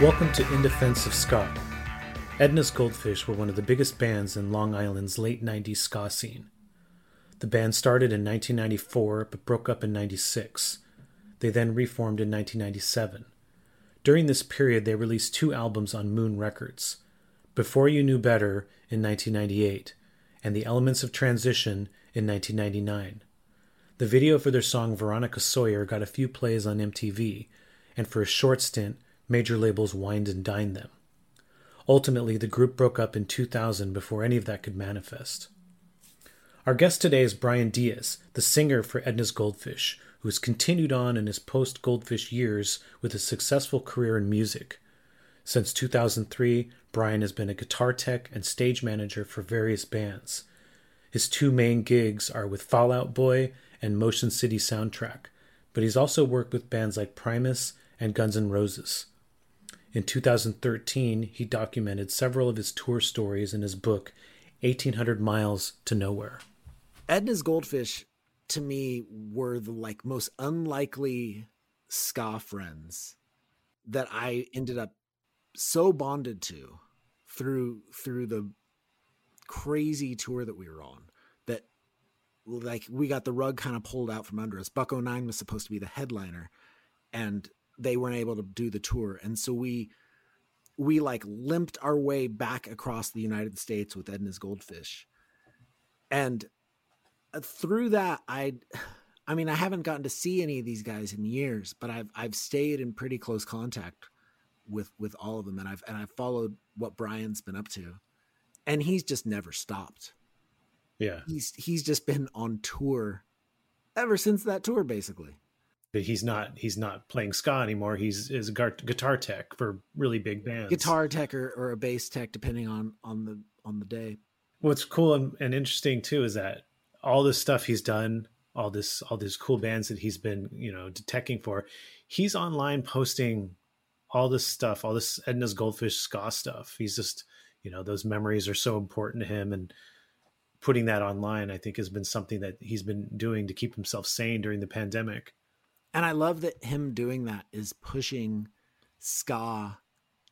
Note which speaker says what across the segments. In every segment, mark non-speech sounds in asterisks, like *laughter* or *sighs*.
Speaker 1: Welcome to In Defense of Ska. Edna's Goldfish were one of the biggest bands in Long Island's late 90s ska scene. The band started in 1994 but broke up in 96. They then reformed in 1997. During this period, they released two albums on Moon Records Before You Knew Better in 1998 and The Elements of Transition in 1999. The video for their song Veronica Sawyer got a few plays on MTV, and for a short stint, major labels wined and dined them. Ultimately, the group broke up in 2000 before any of that could manifest. Our guest today is Brian Diaz, the singer for Edna's Goldfish, who has continued on in his post Goldfish years with a successful career in music. Since 2003, Brian has been a guitar tech and stage manager for various bands. His two main gigs are with Fall Out Boy and Motion City Soundtrack, but he's also worked with bands like Primus and Guns N' Roses. In 2013, he documented several of his tour stories in his book, 1800 Miles to Nowhere.
Speaker 2: Edna's Goldfish, to me, were the like most unlikely ska friends that I ended up so bonded to through through the crazy tour that we were on that like we got the rug kind of pulled out from under us. Buck-O-Nine was supposed to be the headliner and they weren't able to do the tour. And so we we like limped our way back across the united states with edna's goldfish. And uh, through that i i mean i haven't gotten to see any of these guys in years but i've i've stayed in pretty close contact with with all of them. And i've and i've followed what brian's been up to. And he's just never stopped.
Speaker 1: Yeah.
Speaker 2: he's he's just been on tour ever since that tour basically
Speaker 1: But he's not he's not playing ska anymore. He's is a guitar tech for really big bands.
Speaker 2: guitar tech or, or a bass tech depending on on the on the day
Speaker 1: What's cool and, and interesting too is that all this stuff he's done, all this all these cool bands that he's been, you know, teching for, he's online posting all this stuff, all this Edna's Goldfish ska stuff. He's just, you know, those memories are so important to him and putting that online I think has been something that he's been doing to keep himself sane during the pandemic.
Speaker 2: And i love that him doing that is pushing ska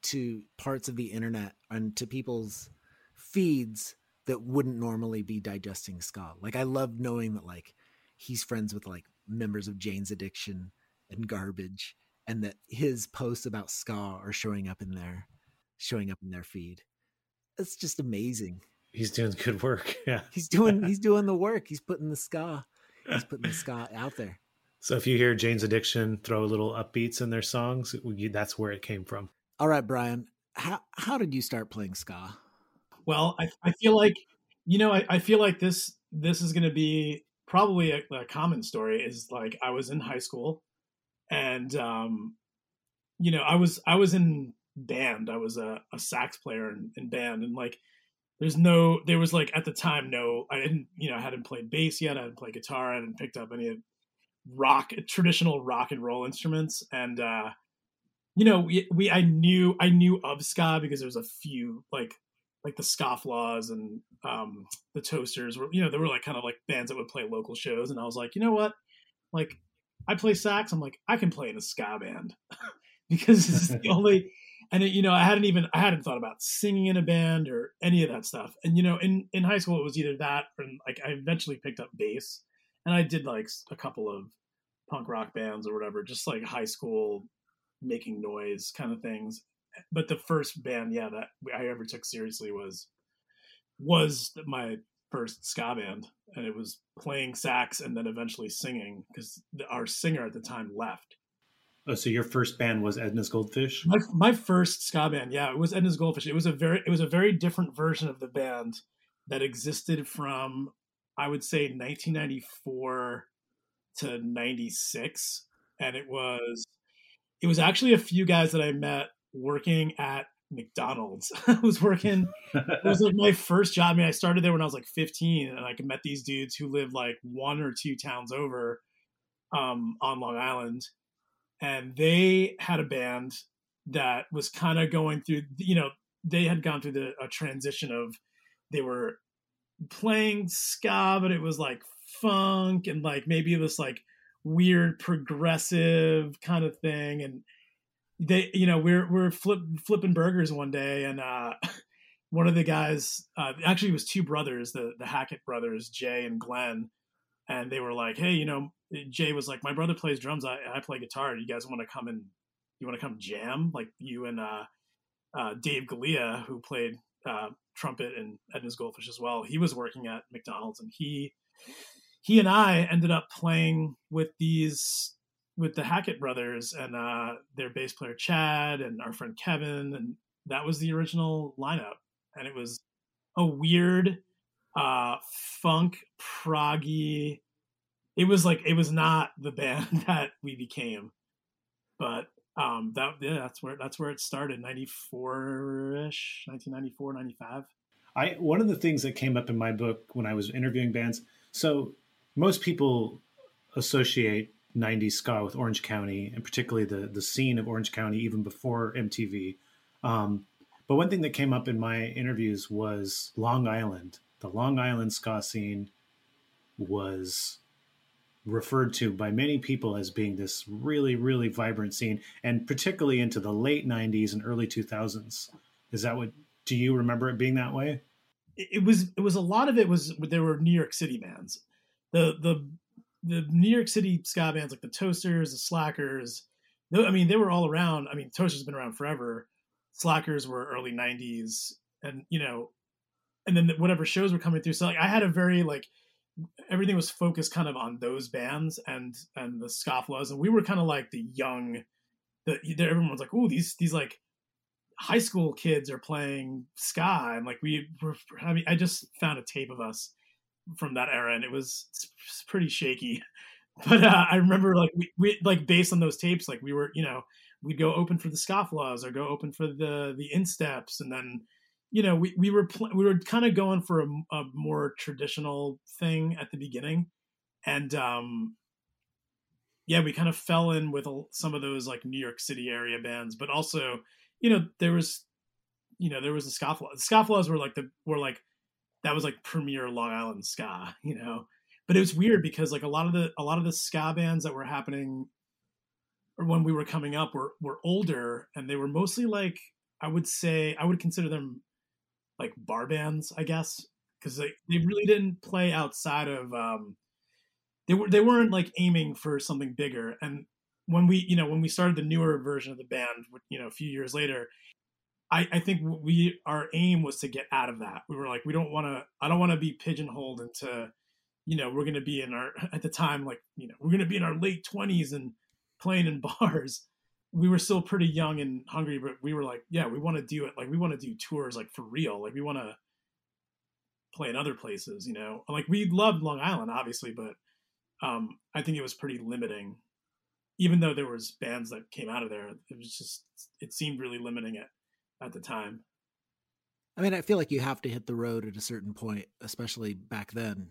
Speaker 2: to parts of the internet and to people's feeds that wouldn't normally be digesting ska. Like i love knowing that like he's friends with like members of jane's addiction and garbage and that his posts about ska are showing up in their showing up in their feed. It's just amazing.
Speaker 1: He's doing good work. *laughs* Yeah.
Speaker 2: he's doing *laughs* he's doing the work. He's putting the ska he's putting the ska out there
Speaker 1: So if you hear Jane's Addiction throw little upbeats in their songs, that's where it came from.
Speaker 2: all right brian how how did you start playing ska
Speaker 3: Well, I, I feel like, you know, I, I feel like this this is going to be probably a, a common story. Is like I was in high school, and um, you know, I was I was in band. I was a, a sax player in, in band, and like, there's no, there was like at the time no, I didn't, you know, I hadn't played bass yet. I hadn't played guitar. I hadn't picked up any rock traditional rock and roll instruments, and uh, you know, we, we I knew I knew of ska because there was a few like like the Scofflaws and um, the Toasters were, you know, they were like kind of like bands that would play local shows. And I was like, you know what? Like, I play sax. I'm like, I can play in a ska band *laughs* because it's the *laughs* only, and it, you know, I hadn't even, I hadn't thought about singing in a band or any of that stuff. And, you know, in, in high school, it was either that or like I eventually picked up bass and I did like a couple of punk rock bands or whatever, just like high school making noise kind of things. But the first band, yeah, that I ever took seriously was was my first ska band, and it was playing sax and then eventually singing because our singer at the time left.
Speaker 1: Oh, so your first band was Edna's Goldfish?
Speaker 3: My, my first ska band, yeah, it was Edna's Goldfish. It was a very it was a very different version of the band that existed from I would say 1994 to 96 and it was it was actually a few guys that I met working at McDonald's. *laughs* I was working it was like my first job. I mean, I started there when I was like 15 and I met these dudes who lived like one or two towns over um, on Long Island and they had a band that was kind of going through you know, they had gone through the a transition of they were playing ska, but it was like funk and like maybe this like weird progressive kind of thing. And they, you know, we're we're flip, flipping burgers one day, and uh, *laughs* one of the guys, uh, actually, it was two brothers, the the Hackett brothers, Jay and Glenn, and they were like, "Hey, you know," Jay was like, "My brother plays drums, I, I play guitar. You guys want to come and you want to come jam like you and uh, uh, Dave Galia, who played uh, trumpet and Edna's Goldfish as well. He was working at McDonald's, and he he and I ended up playing with these with the Hackett brothers and uh, their bass player Chad and our friend Kevin, and that was the original lineup. And it was a weird uh, funk proggy. It was like it was not the *laughs* band that we became, but um that yeah that's where that's where it started 94ish 1994 95
Speaker 1: i one of the things that came up in my book when i was interviewing bands so most people associate 90s ska with orange county and particularly the the scene of orange county even before mtv um, but one thing that came up in my interviews was long island. The long island ska scene was referred to by many people as being this really, really vibrant scene, and particularly into the late 90s and early 2000s. Is that what, do you remember it being that way?
Speaker 3: It was, it was a lot of it was, there were New York City bands. The, the, the New York City ska bands like the Toasters, the Slackers, I mean, they were all around. I mean, Toasters been around forever. Slackers were early 90s. And, you know, and then whatever shows were coming through. So like I had a very like everything was focused kind of on those bands and and the scofflaws and we were kind of like the young the everyone was like oh these these like high school kids are playing ska and like we were i mean i just found a tape of us from that era and it was pretty shaky. *laughs* But uh, i remember like we, we like based on those tapes like we were you know we'd go open for the scofflaws or go open for the the insteps and then you know, we, we were pl- we were kind of going for a, a, more traditional thing at the beginning, and um, yeah, we kind of fell in with a, some of those like New York City area bands, but also, you know, there was, you know, there was the Scofflaws. The Scofflaws were like the were like that was like premier Long Island ska, *laughs* you know. But it was weird because like a lot of the a lot of the ska bands that were happening or when we were coming up were were older and they were mostly like I would say I would consider them like bar bands, I guess, because they, they really didn't play outside of um, they were they weren't like aiming for something bigger. And when we you know when we started the newer version of the band, you know, a few years later, I, I think we our aim was to get out of that. We were like, we don't want to. I don't want to be pigeonholed into, you know, we're going to be in our *laughs* at the time like you know we're going to be in our late twenties and playing in *laughs* bars we were still pretty young and hungry, but we were like, yeah, we want to do it. Like, we want to do tours like for real. Like, we want to play in other places, you know. Like, we loved Long Island, obviously, but um, I think it was pretty limiting. Even though there was bands that came out of there, it was just it seemed really limiting at at the time.
Speaker 2: I mean, I feel like you have to hit the road at a certain point, especially back then.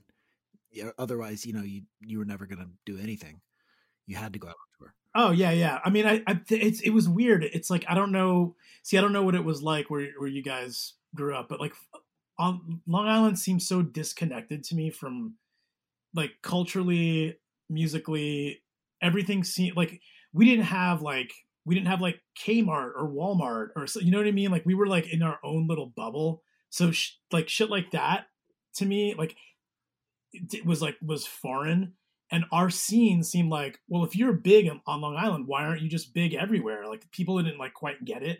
Speaker 2: Otherwise, you know, you you were never going to do anything. You had to go out.
Speaker 3: Oh yeah, yeah. I mean, I, I it's it was weird. It's like I don't know. See, I don't know what it was like where where you guys grew up, but like on Long Island seems so disconnected to me from like culturally, musically, everything seemed like we didn't have like we didn't have like Kmart or Walmart or you know what I mean? Like we were like in our own little bubble. So sh- like shit like that to me like it was like was foreign and our scene seemed like, well, if you're big on Long Island, why aren't you just big everywhere? Like people didn't like quite get it.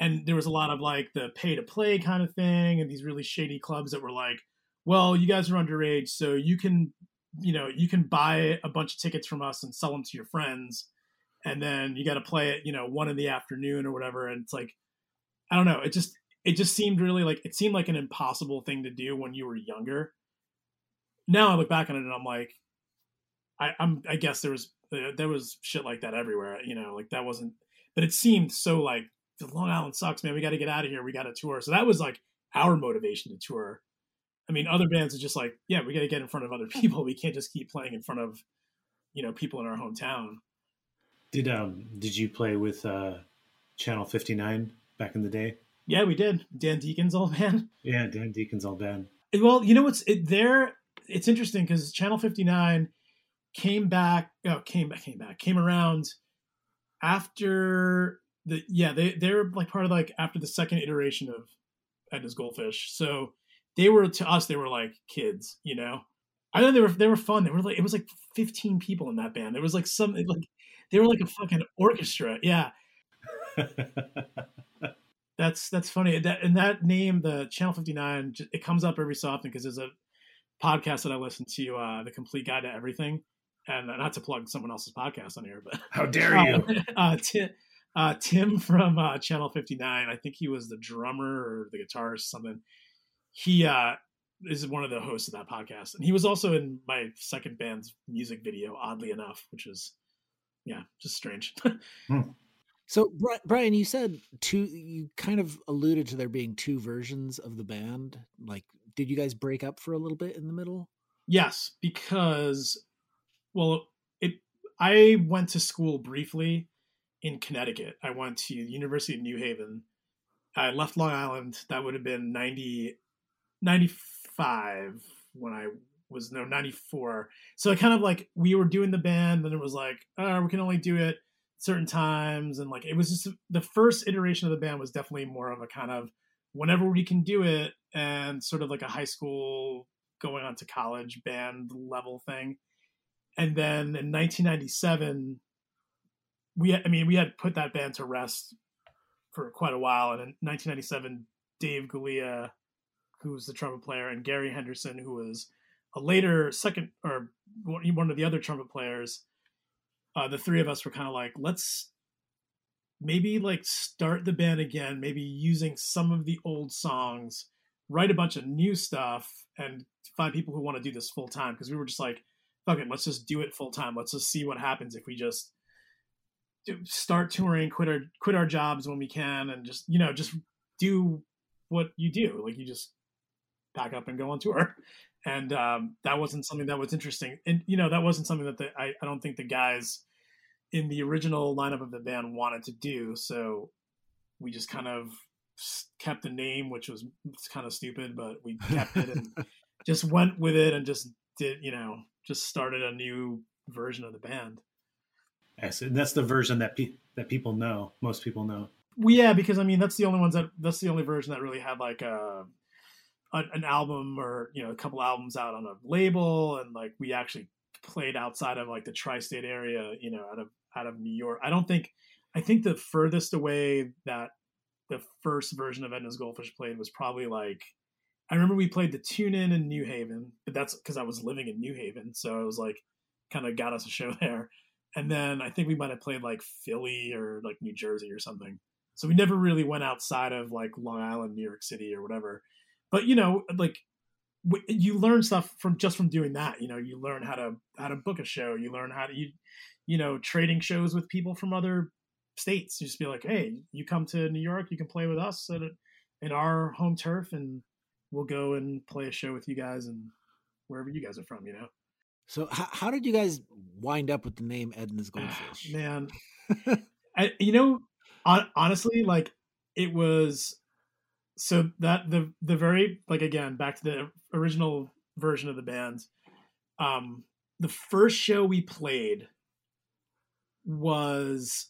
Speaker 3: And there was a lot of like the pay to play kind of thing and these really shady clubs that were like, well, you guys are underage, so you can, you know, you can buy a bunch of tickets from us and sell them to your friends. And then you got to play it, you know, one in the afternoon or whatever. And it's like, I don't know. It just, it just seemed really like, it seemed like an impossible thing to do when you were younger. Now I look back on it and I'm like, I, I'm I guess there was there was shit like that everywhere. You know, like that wasn't. But it seemed so like Long Island sucks, man. We got to get out of here. We got to tour. So that was like our motivation to tour. I mean, other bands are just like, yeah, we got to get in front of other *laughs* people. We can't just keep playing in front of, you know, people in our hometown.
Speaker 1: Did um did you play with uh Channel 59 back in the day?
Speaker 3: Yeah, we did. Dan Deacon's old band. *laughs*
Speaker 1: Yeah, Dan Deacon's old band.
Speaker 3: Well, you know what's it there? It's interesting because Channel 59 came back oh came back came back came around after the yeah they they're like part of like after the second iteration of Edna's Goldfish. So they were to us they were like kids you know? I know they were they were fun. They were like it was like 15 people in that band. There was like some like they were like a fucking orchestra yeah. *laughs* That's that's funny. That and that name the channel 59 it comes up every so often because there's a podcast that I listen to uh the complete guide to everything and not to plug someone else's podcast on here, but
Speaker 1: how dare *laughs* you?
Speaker 3: Uh, Tim, uh, Tim from uh, Channel 59, I think he was the drummer or the guitarist, something. He uh, is one of the hosts of that podcast, and he was also in my second band's music video, oddly enough, which is, yeah, just strange. *laughs*
Speaker 2: hmm. So, Brian, you said two. You kind of alluded to there being two versions of the band. Like, did you guys break up for a little bit in the middle?
Speaker 3: Yes, because well, it. I went to school briefly in Connecticut. I went to the University of New Haven. I left Long Island. That would have been 90, 95 when I was no 94. So I kind of like we were doing the band, and it was like, oh, we can only do it certain times, and like it was just the first iteration of the band was definitely more of a kind of whenever we can do it, and sort of like a high school going on to college band level thing and then in 1997 we i mean we had put that band to rest for quite a while. And in 1997 dave Goulia, who was the trumpet player and gary henderson who was a later second or one of the other trumpet players uh, the three of us were kind of like let's maybe like start the band again maybe using some of the old songs write a bunch of new stuff and find people who want to do this full time. Because we were just like fuck it, let's just do it full time. Let's just see what happens if we just start touring, quit our quit our jobs when we can, and just you know just do what you do. Like you just pack up and go on tour. *laughs* And um, that wasn't something that was interesting. And you know that wasn't something that the, I I don't think the guys in the original lineup of the band wanted to do. So we just kind of kept the name, which was kind of stupid, but we kept it and *laughs* just went with it and just did you know just started a new version of the band.
Speaker 1: Yes, and that's the version that pe- that people know. Most people know.
Speaker 3: Well, yeah, because I mean that's the only ones that that's the only version that really had like a, a an album or you know a couple albums out on a label, and like we actually played outside of like the tri-state area, you know, out of out of New York. I don't think I think the furthest away that the first version of Edna's Goldfish played was probably like I remember we played the tune in in New Haven, but that's because I was living in New Haven, so it was like kind of got us a show *laughs* there. And then I think we might have played like Philly or like New Jersey or something. So we never really went outside of like Long Island, New York City or whatever. But you know, like you learn stuff from just from doing that. You know, you learn how to how to book a show. You learn how to you you know trading shows with people from other states. You just be like, hey, you come to New York, you can play with us at in our home turf, and we'll go and play a show with you guys and wherever you guys are from, you know.
Speaker 2: So how, how did you guys wind up with the name Edna's Goldfish?
Speaker 3: Man, *laughs* I, you know, on, honestly, like it was so that the the very like again back to the original version of the band. Um, the first show we played was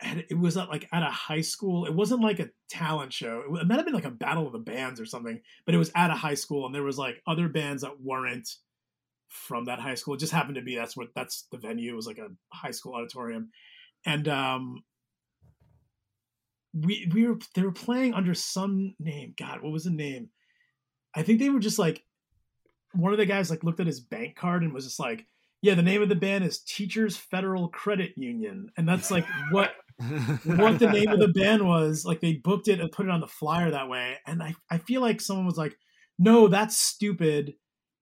Speaker 3: and it was at, like at a high school. It wasn't like a talent show. It, might have been like a battle of the bands or something, but it was at a high school, and there was like other bands that weren't from that high school. It just happened to be that's what that's the venue. It was like a high school auditorium, and um, we we were they were playing under some name. God, what was the name? I think they were just like one of the guys like looked at his bank card and was just like, "Yeah, the name of the band is Teachers Federal Credit Union," and that's like what what the name of the *laughs* band was. Like they booked it and put it on the flyer that way, and I I feel like someone was like, "No, that's stupid,"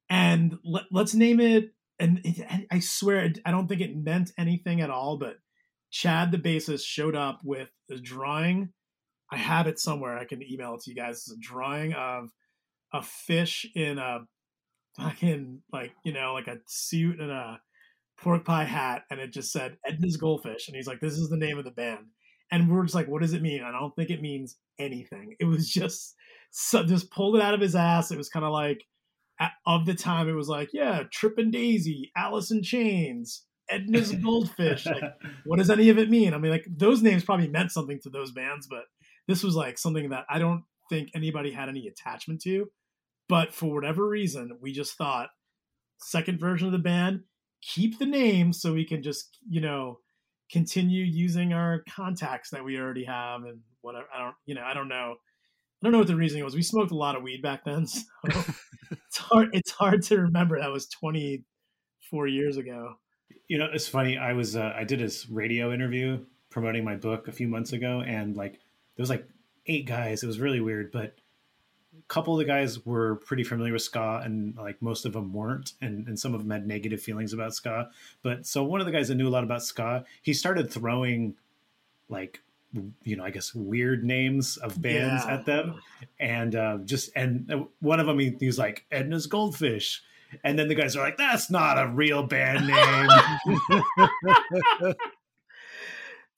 Speaker 3: and let, let's name it. And it, I swear, I don't think it meant anything at all, but Chad, the bassist, showed up with a drawing. I have it somewhere. I can email it to you guys. It's a drawing of a fish in a fucking like you know like a suit and a pork pie hat, and it just said Edna's Goldfish, and he's like, "This is the name of the band." And we're just like, "What does it mean?" I don't think it means anything. It was just so just pulled it out of his ass. It was kind of like of the time. It was like, "Yeah, Trippin' Daisy, Alice in Chains." Edna's *laughs* Goldfish. Like, what does any of it mean? I mean, like those names probably meant something to those bands, but this was like something that I don't think anybody had any attachment to. But for whatever reason, we just thought second version of the band, keep the name so we can just, you know, continue using our contacts that we already have and whatever. I don't, you know, I don't know. I don't know what the reasoning was. We smoked a lot of weed back then, *laughs* so *laughs* it's hard. It's hard to remember. That was 24 years ago.
Speaker 1: You know, it's funny. I was uh, I did this radio interview promoting my book a few months ago, and like there was like eight guys. It was really weird, but a couple of the guys were pretty familiar with ska, and like most of them weren't, and and some of them had negative feelings about ska. But so one of the guys that knew a lot about ska, he started throwing like you know, I guess weird names of bands yeah. at them, and uh, just and one of them he, he was like Edna's Goldfish, and then the guys are like, "That's not a real band *laughs* name."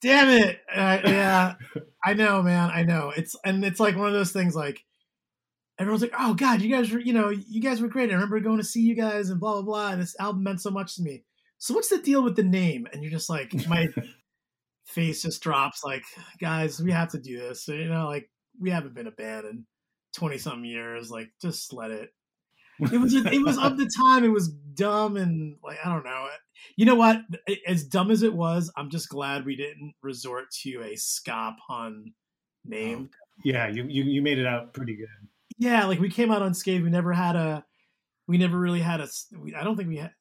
Speaker 3: Damn it! Uh, yeah, I know, man. I know. It's and it's like one of those things. Like everyone's like, "Oh God, you guys were, you know, you guys were great. I remember going to see you guys and blah blah blah. And this album meant so much to me. So what's the deal with the name?" And you're just like, my *laughs* face just drops. Like, guys, we have to do this. So, you know, like we haven't been a band in twenty something years. Like, just let it it was it was of the time. It was dumb and like I don't know. You know what? As dumb as it was, I'm just glad we didn't resort to a ska pun oh, name.
Speaker 1: Oh, yeah, you, you you made it out pretty good.
Speaker 3: Yeah, like we came out unscathed. We never had a. We never really had a. I don't think we had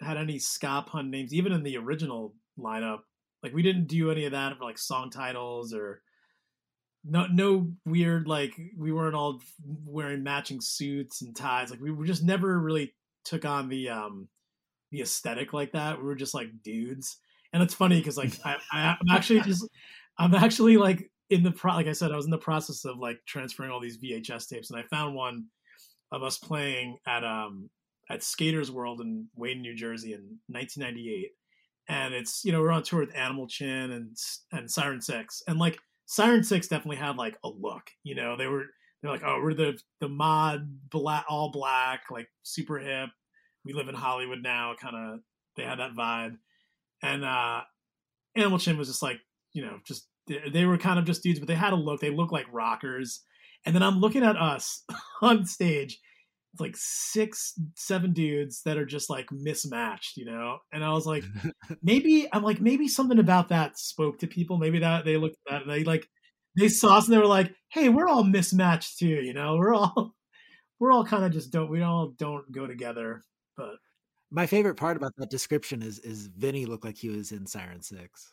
Speaker 3: had any ska pun names, even in the original lineup. Like we didn't do any of that for like song titles or no no weird like we weren't all wearing matching suits and ties like we just never really took on the um the aesthetic like that we were just like dudes and it's funny because like I, I i'm actually just i'm actually like in the pro like i said i was in the process of like transferring all these vhs tapes and i found one of us playing at um at skaters world in wayne new jersey in 1998 and it's you know we're on tour with animal chin and and siren six and like Siren Six definitely had like a look. You know, they were they're like, oh, we're the the mod black, all black, like super hip. We live in Hollywood now. Kind of, they had that vibe. And uh Animal Chin was just like, you know, just they were kind of just dudes, but they had a look. They looked like rockers. And then I'm looking at us *laughs* on stage, it's like six, seven dudes that are just like mismatched, you know? And I was like, *laughs* maybe, I'm like, maybe something about that spoke to people. Maybe that they looked at that and they like, they saw us and they were like, hey, we're all mismatched too, you know? We're all, *laughs* we're all kind of just don't, we all don't go together. But
Speaker 2: my favorite part about that description is, is Vinny looked like he was in Siren Six.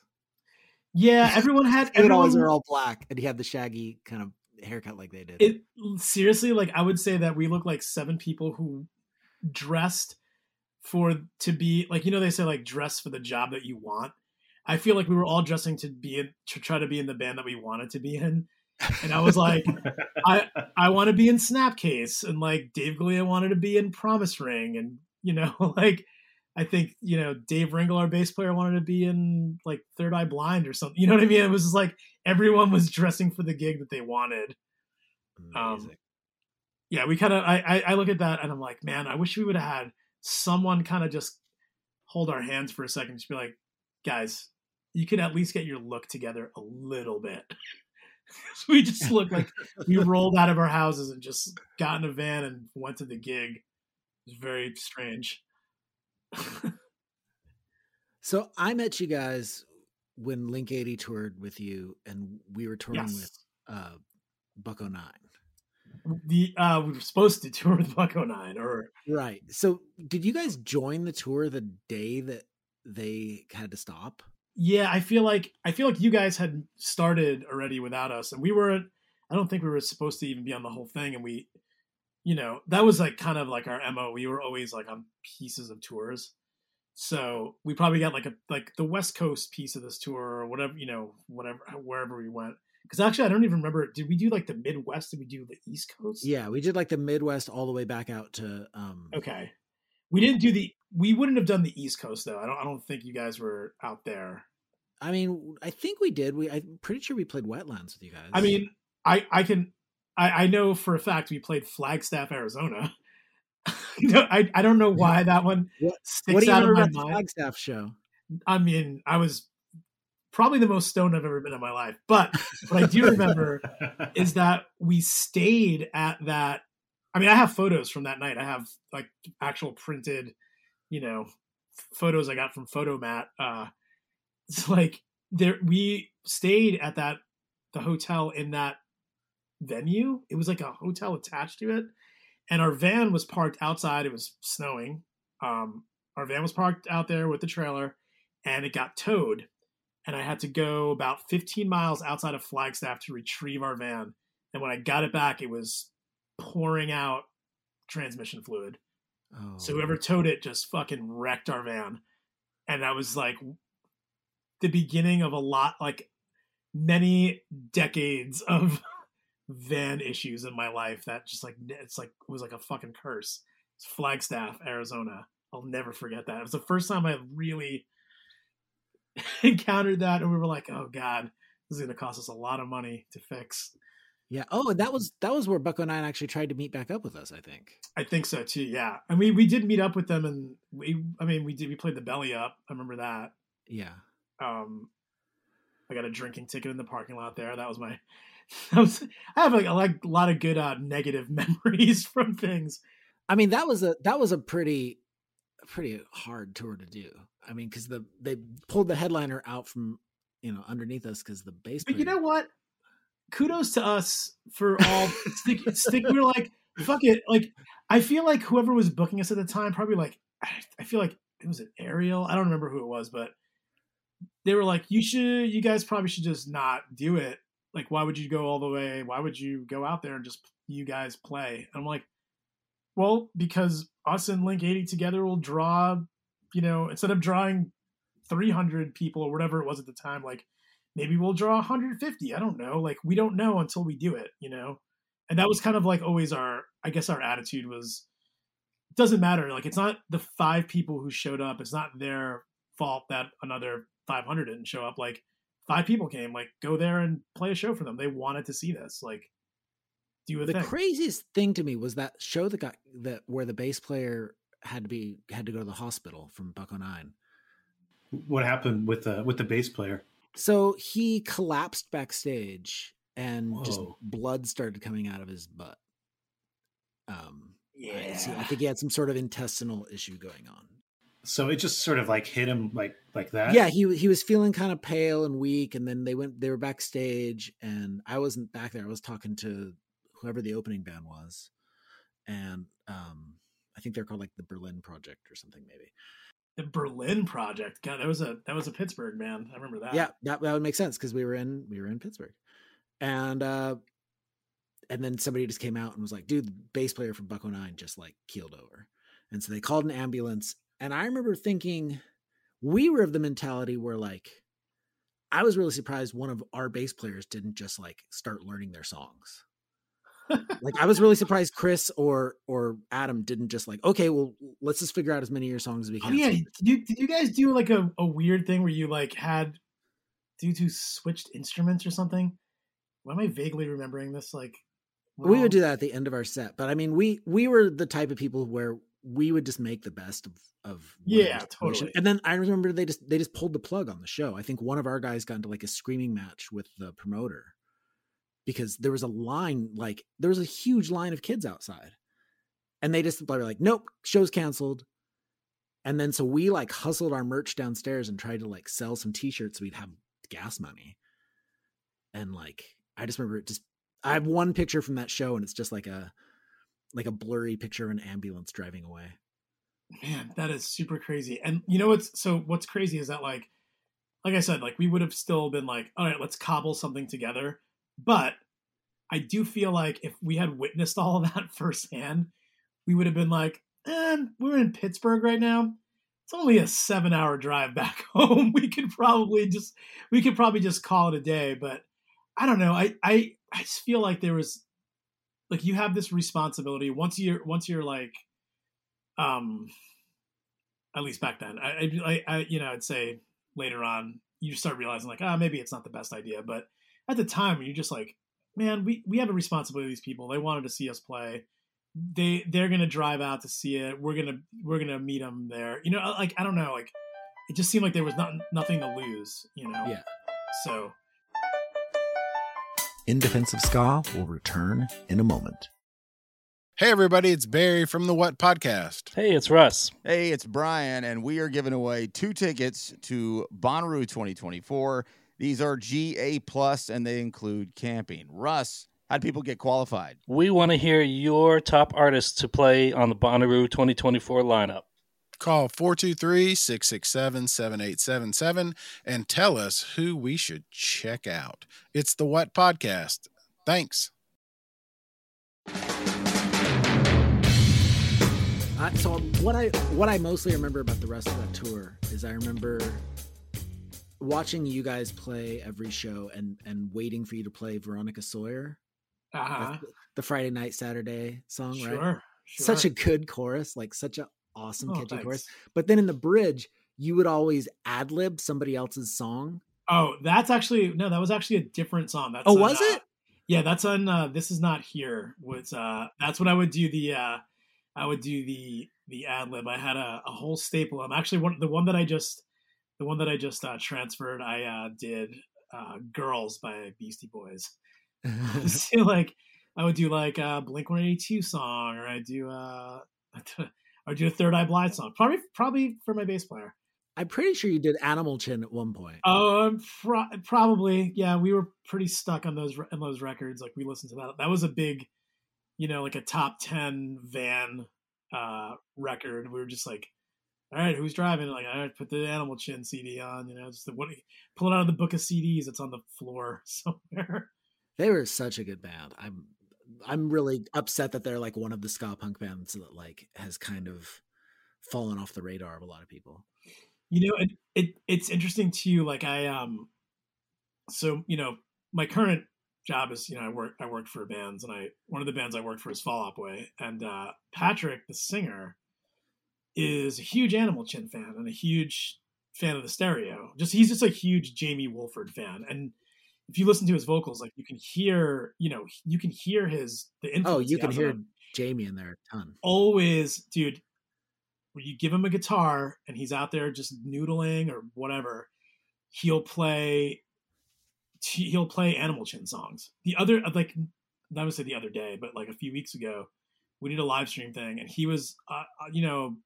Speaker 3: Yeah, everyone had. everyone,
Speaker 2: are all black, and he had the shaggy kind of haircut like they did.
Speaker 3: It seriously, like I would say that we look like seven people who dressed for to be like you know they say like dress for the job that you want. I feel like we were all dressing to be in, to try to be in the band that we wanted to be in. And I was like, *laughs* I I want to be in Snapcase, and like Dave Galea wanted to be in Promise Ring, and you know, *laughs* like I think you know Dave Ringle, our bass player, wanted to be in like Third Eye Blind or something. *laughs* You know what I mean? It was just like everyone was dressing for the gig that they wanted. Um, yeah, we kind of I, I, I look at that and I'm like, man, I wish we would have had someone kind of just hold our hands for a second, just be like, guys, you can at least get your look together a little bit. so *laughs* we just *laughs* look like we rolled out of our houses and just got in a van and went to the gig. It was very strange. *laughs*
Speaker 2: So I met you guys when Link 80 toured with you, and we were touring
Speaker 3: Yes.
Speaker 2: with uh, Buck-O-Nine.
Speaker 3: the uh we were supposed to tour with Buck-O-Nine or
Speaker 2: Right. So did you guys join the tour the day that they had to stop?
Speaker 3: yeah, I feel like I feel like you guys had started already without us, and we weren't. I don't think we were supposed to even be on the whole thing, and we, you know, that was like kind of like our mo. We were always like on pieces of tours, so we probably got like a like the West Coast piece of this tour or whatever, you know, whatever wherever we went. Because actually, I don't even remember. Did we do like the Midwest? Did we do the East Coast?
Speaker 2: Yeah, we did like the Midwest all the way back out to um
Speaker 3: Okay. We didn't do the. We wouldn't have done the East Coast though. I don't. I don't think you guys were out there.
Speaker 2: I mean, I think we did. We I'm pretty sure we played Wetlands with you guys.
Speaker 3: I mean, I I can. I I know for a fact we played Flagstaff, Arizona. *laughs* no, I I don't know why that one
Speaker 2: What-
Speaker 3: sticks
Speaker 2: what do you
Speaker 3: out of my
Speaker 2: about the
Speaker 3: mind.
Speaker 2: Flagstaff show?
Speaker 3: I mean, I was probably the most stoned I've ever been in my life. But what I do remember *laughs* is that we stayed at that. I mean, I have photos from that night. I have like actual printed, you know, photos I got from Fotomat. Uh, *laughs* it's like there we stayed at that the hotel in that venue. It was like a hotel attached to it, and our van was parked outside. It was snowing. Um, our van was parked out there with the trailer, and it got towed. And I had to go about 15 miles outside of Flagstaff to retrieve our van. And when I got it back, it was pouring out transmission fluid.
Speaker 2: Oh.
Speaker 3: So whoever towed it just fucking wrecked our van. And that was like the beginning of a lot, like many decades of van issues in my life that just like, it's like, it was like a fucking curse. It's Flagstaff, Arizona. I'll never forget that. It was the first time I really *laughs* encountered that. And we were like, oh God, this is going to cost us a lot of money to fix.
Speaker 2: Yeah. Oh, that was that was where Buck-O-Nine actually tried to meet back up with us. I think.
Speaker 3: I think so too. Yeah, and we we did meet up with them, and we I mean we did we played the belly up. I remember that.
Speaker 2: Yeah.
Speaker 3: Um, I got a drinking ticket in the parking lot there. That was my. *laughs* Was, I have like a, like a lot of good uh, negative *laughs* memories from things.
Speaker 2: I mean, that was a that was a pretty a pretty hard tour to do. I mean, because the they pulled the headliner out from you know underneath us because the bass.
Speaker 3: But you know what? Kudos to us for all *laughs* stick stick. We were like, fuck it. Like I feel like whoever was booking us at the time, probably like I, I feel like it was an Ariel. I don't remember who it was, but they were like, you should, you guys probably should just not do it. Like, why would you go all the way? Why would you go out there and just you guys play? And I'm like, well, because us and Link 80 together will draw, you know, instead of drawing 300 people or whatever it was at the time, like maybe we'll draw 150 i don't know. Like we don't know until we do it you know? And that was kind of like always our i guess our attitude was it doesn't matter. Like it's not the five people who showed up. It's not their fault that another 500 didn't show up. Like five people came like go there and play a show for them they wanted to see this like do a
Speaker 2: the
Speaker 3: thing
Speaker 2: craziest thing to me was that show that got that where the bass player had to be had to go to the hospital from Buck-O-Nine.
Speaker 1: what happened with the with the bass player?
Speaker 2: So he collapsed backstage and just blood started coming out of his butt. Um, I-
Speaker 3: yeah
Speaker 2: see- I think he had some sort of intestinal issue going on.
Speaker 1: So it just sort of like hit him like like that.
Speaker 2: yeah he he was feeling kind of pale and weak and then they went they were backstage and i wasn't back there. I was talking to whoever the opening band was and um i think they're called like the berlin project or something maybe.
Speaker 3: The berlin project? God that was a that was a pittsburgh man i remember that.
Speaker 2: Yeah that, that would make sense because we were in we were in pittsburgh. And uh and then somebody just came out and was like dude the bass player from Buck-O-Nine just like keeled over. And so they called an ambulance and i remember thinking we were of the mentality where like i was really surprised one of our bass players didn't just like start learning their songs like i was really *laughs* surprised chris or or adam didn't just like okay well let's just figure out as many of your songs as we
Speaker 3: Oh
Speaker 2: can
Speaker 3: yeah, did you, did you guys do like a, a weird thing where you like had due to switched instruments or something? Why am I vaguely remembering this? Like
Speaker 2: we would do that at the end of our set but i mean we we were the type of people where we would just make the best of of
Speaker 3: Yeah, totally.
Speaker 2: and then i remember they just they just pulled the plug on the show i think one of our guys got into like a screaming match with the promoter because there was a line like there was a huge line of kids outside and they just were like nope show's canceled And then so we like hustled our merch downstairs and tried to like sell some t-shirts so we'd have gas money. And like I just remember it just I have one picture from that show and it's just like a like a blurry picture of an ambulance driving away.
Speaker 3: Man, that is super crazy. And you know what's so what's crazy is that like like I said, like we would have still been like, all right, let's cobble something together. But I do feel like if we had witnessed all of *laughs* that firsthand, we would have been like, eh, we're in Pittsburgh right now. It's only a seven hour drive back *laughs* home. We could probably just we could probably just call it a day. But I don't know. I I I just feel like there was like you have this responsibility once you're once you're like um at least back then I, I i you know i'd say later on you start realizing like ah oh, maybe it's not the best idea but at the time you're just like man we we have a responsibility to these people. They wanted to see us play. They they're gonna drive out to see it. We're gonna we're gonna meet them there. You know like i don't know like it just seemed like there was not nothing to lose you know?
Speaker 2: Yeah.
Speaker 3: so
Speaker 2: In Defense of Ska will return in a moment.
Speaker 4: Hey, everybody, it's Barry from the What Podcast.
Speaker 5: Hey, it's Russ.
Speaker 6: Hey, it's Brian, and we are giving away two tickets to Bonnaroo 2024. These are GA plus, and they include camping. Russ, how do people get qualified?
Speaker 5: We want to hear your top artists to play on the Bonnaroo 2024 lineup.
Speaker 4: Call 423 667 7877 and tell us who we should check out. It's the What Podcast. Thanks.
Speaker 2: Uh, so what I what I mostly remember about the rest of that tour is I remember watching you guys play every show and and waiting for you to play Veronica Sawyer,
Speaker 3: uh-huh.
Speaker 2: the Friday night Saturday song,
Speaker 3: sure,
Speaker 2: right?
Speaker 3: sure.
Speaker 2: Such a good chorus, like such a awesome
Speaker 3: Oh,
Speaker 2: catchy
Speaker 3: thanks.
Speaker 2: chorus. But then in the bridge, you would always ad lib somebody else's song.
Speaker 3: Oh, that's actually no, that was actually a different song. That's
Speaker 2: Oh,
Speaker 3: on,
Speaker 2: was
Speaker 3: uh,
Speaker 2: it?
Speaker 3: Yeah, that's on uh This Is Not Here. Was uh that's when I would do the uh I would do the the ad lib. I had a, a whole staple. I'm actually one the one that I just the one that I just uh transferred, I uh did uh Girls by Beastie Boys. *laughs* *laughs* so like I would do like a Blink 182 song or I do uh *laughs* or do a Third Eye Blind song. Probably probably for my bass player.
Speaker 2: I'm pretty sure you did Animal Chin at one point.
Speaker 3: Um, pro- probably, yeah. We were pretty stuck on those on those records. Like we listened to that. That was a big, you know, like a top ten van uh record. We were just like, all right, who's driving? Like, all right, put the Animal Chin CD on. You know, just the, what, pull it out of the book of CDs. It's on the floor *laughs* somewhere.
Speaker 2: They were such a good band. I'm I'm really upset that they're like one of the ska punk bands that like has kind of fallen off the radar of a lot of people.
Speaker 3: You know, it, it it's interesting too. Like I um, so you know, my current job is you know I work I work for bands, and I one of the bands I work for is Fall Out Boy, and uh, Patrick, the singer, is a huge Animal Chin fan and a huge fan of the stereo. Just he's just a huge Jamie Woolford fan, and if you listen to his vocals, like you can hear, you know, you can hear his the influence.
Speaker 2: Oh, you can hear Jamie in there a ton.
Speaker 3: always, dude, when you give him a guitar and he's out there just noodling or whatever, he'll play he'll play Animal Chin songs. The other like I would say the other day, but like a few weeks ago, we did a live stream thing and he was uh, uh, you know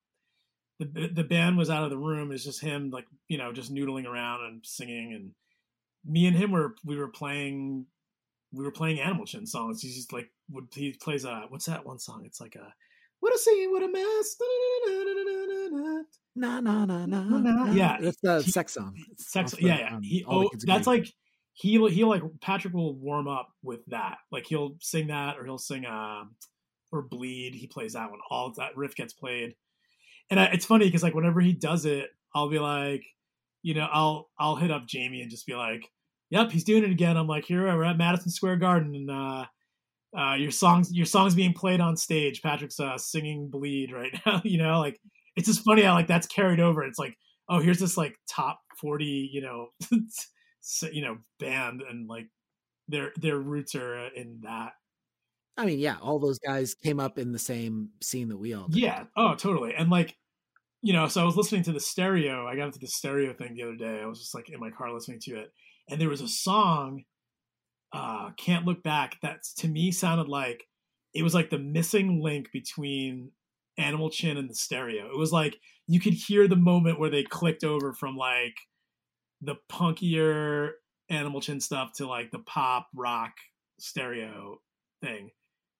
Speaker 3: the the band was out of the room. It's just him like, you know, just noodling around and singing and me and him were we were playing we were playing Animal Chin songs. He's just like would he plays a what's that one song? It's like a what a scene, what a mess.
Speaker 2: Na na na na.
Speaker 3: Na, na.
Speaker 2: na.
Speaker 3: Yeah,
Speaker 2: that's the
Speaker 3: he-
Speaker 2: sex song.
Speaker 3: Sex,
Speaker 2: off the,
Speaker 3: yeah, yeah.
Speaker 2: um,
Speaker 3: he, oh, that's
Speaker 2: Agree.
Speaker 3: like he he like Patrick will warm up with that. Like he'll sing that, or he'll sing um or bleed. He plays that one. All that riff gets played, and I, it's funny because like whenever he does it, I'll be like, you know, I'll I'll hit up Jamie and just be like, "Yep, he's doing it again." I'm like, "Here we're at Madison Square Garden, and uh, uh, your songs your songs being played on stage. Patrick's uh, singing bleed right *laughs* now. you know, like it's just funny how like that's carried over. It's like, oh, here's this like top forty, you know, *laughs* you know, band, and like their their roots are uh, in that.
Speaker 2: I mean, yeah, all those guys came up in the same scene that we all did.
Speaker 3: Yeah. Oh, totally. And like, you know, so I was listening to the stereo. I got into the stereo thing the other day. I was just like in my car listening to it, and there was a song, uh, "Can't Look Back," that to me sounded like it was like the missing link between Animal Chin and the stereo. It was like you could hear the moment where they clicked over from like the punkier Animal Chin stuff to like the pop rock stereo thing.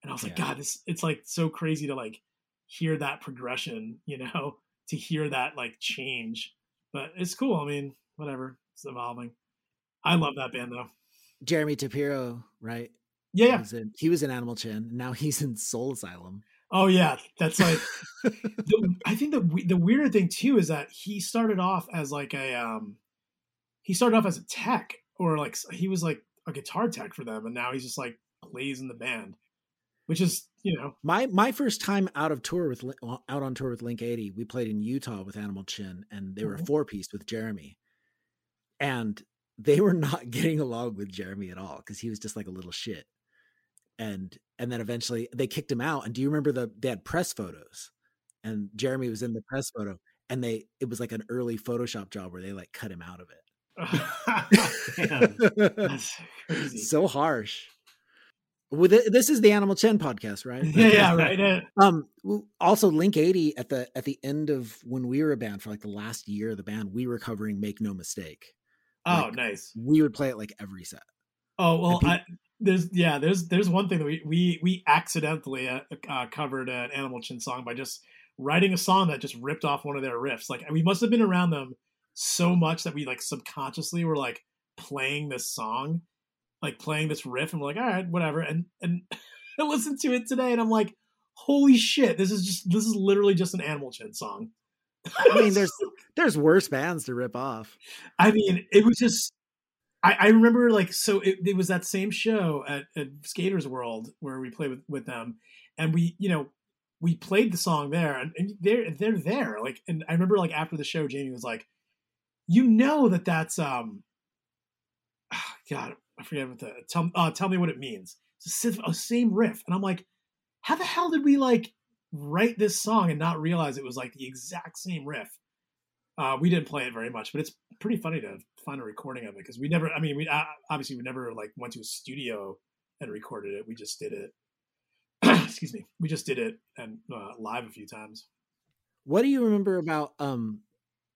Speaker 3: And I was like, God, this it's like so crazy to like hear that progression, *laughs* you know, to hear that like change. But it's cool. I mean, whatever. It's evolving. I love that band though.
Speaker 2: Jeremy Tappero, right?
Speaker 3: Yeah,
Speaker 2: He
Speaker 3: yeah.
Speaker 2: was in, he was in Animal Chin. Now he's in Soul Asylum.
Speaker 3: Oh yeah. That's like *laughs* the, I think the the weirder thing too is that he started off as like a um he started off as a tech or like he was like a guitar tech for them and now he's just like plays in the band which is you know
Speaker 2: My my first time out of tour with Lin- out on tour with Link 80, we played in Utah with Animal Chin, and they were a
Speaker 3: Mhm.
Speaker 2: four piece with Jeremy, and they were not *laughs* getting along with Jeremy at all because he was just like a little shit. And and then eventually they kicked him out. And do you remember the they had press photos, and Jeremy was in the press photo, and they it was like an early Photoshop job where they like cut him out of it. *laughs* *laughs*
Speaker 3: crazy
Speaker 2: so harsh. With it, this is the Animal Chin podcast, right? *laughs*
Speaker 3: yeah yeah right
Speaker 2: Um. Also, Link eighty at the at the end of when we were a band for like the last year of the band, we were covering "Make No Mistake."
Speaker 3: oh
Speaker 2: Like,
Speaker 3: nice
Speaker 2: We would play it like every set.
Speaker 3: oh well I, there's yeah there's there's one thing that we we we accidentally uh, uh, covered an animal chin song by just writing a song that just ripped off one of their riffs like we must have been around them so much that we like subconsciously were like playing this song like playing this riff and we're like all right whatever and and *laughs* i listened to it today and i'm like holy shit this is just this is literally just an animal chin song
Speaker 2: I mean, *laughs* there's there's worse bands to rip off.
Speaker 3: I mean, it was just. I, I remember like so it, it was that same show at, at Skaters World where we played with, with them, and we you know we played the song there, and, and they're they're there like, and I remember like after the show, Jamie was like, you know that that's um, God, I forget what the tell uh, tell me what it means. It's a, si- same riff, and I'm like, how the hell did we like write this song and not realize it was like the exact same riff? Uh, we didn't play it very much, but it's pretty funny to find a recording of it because we never. I mean, we uh, obviously we never like went to a studio and recorded it. We just did it. *clears throat* excuse me. We just did it and uh, live a few times.
Speaker 2: What do you remember about um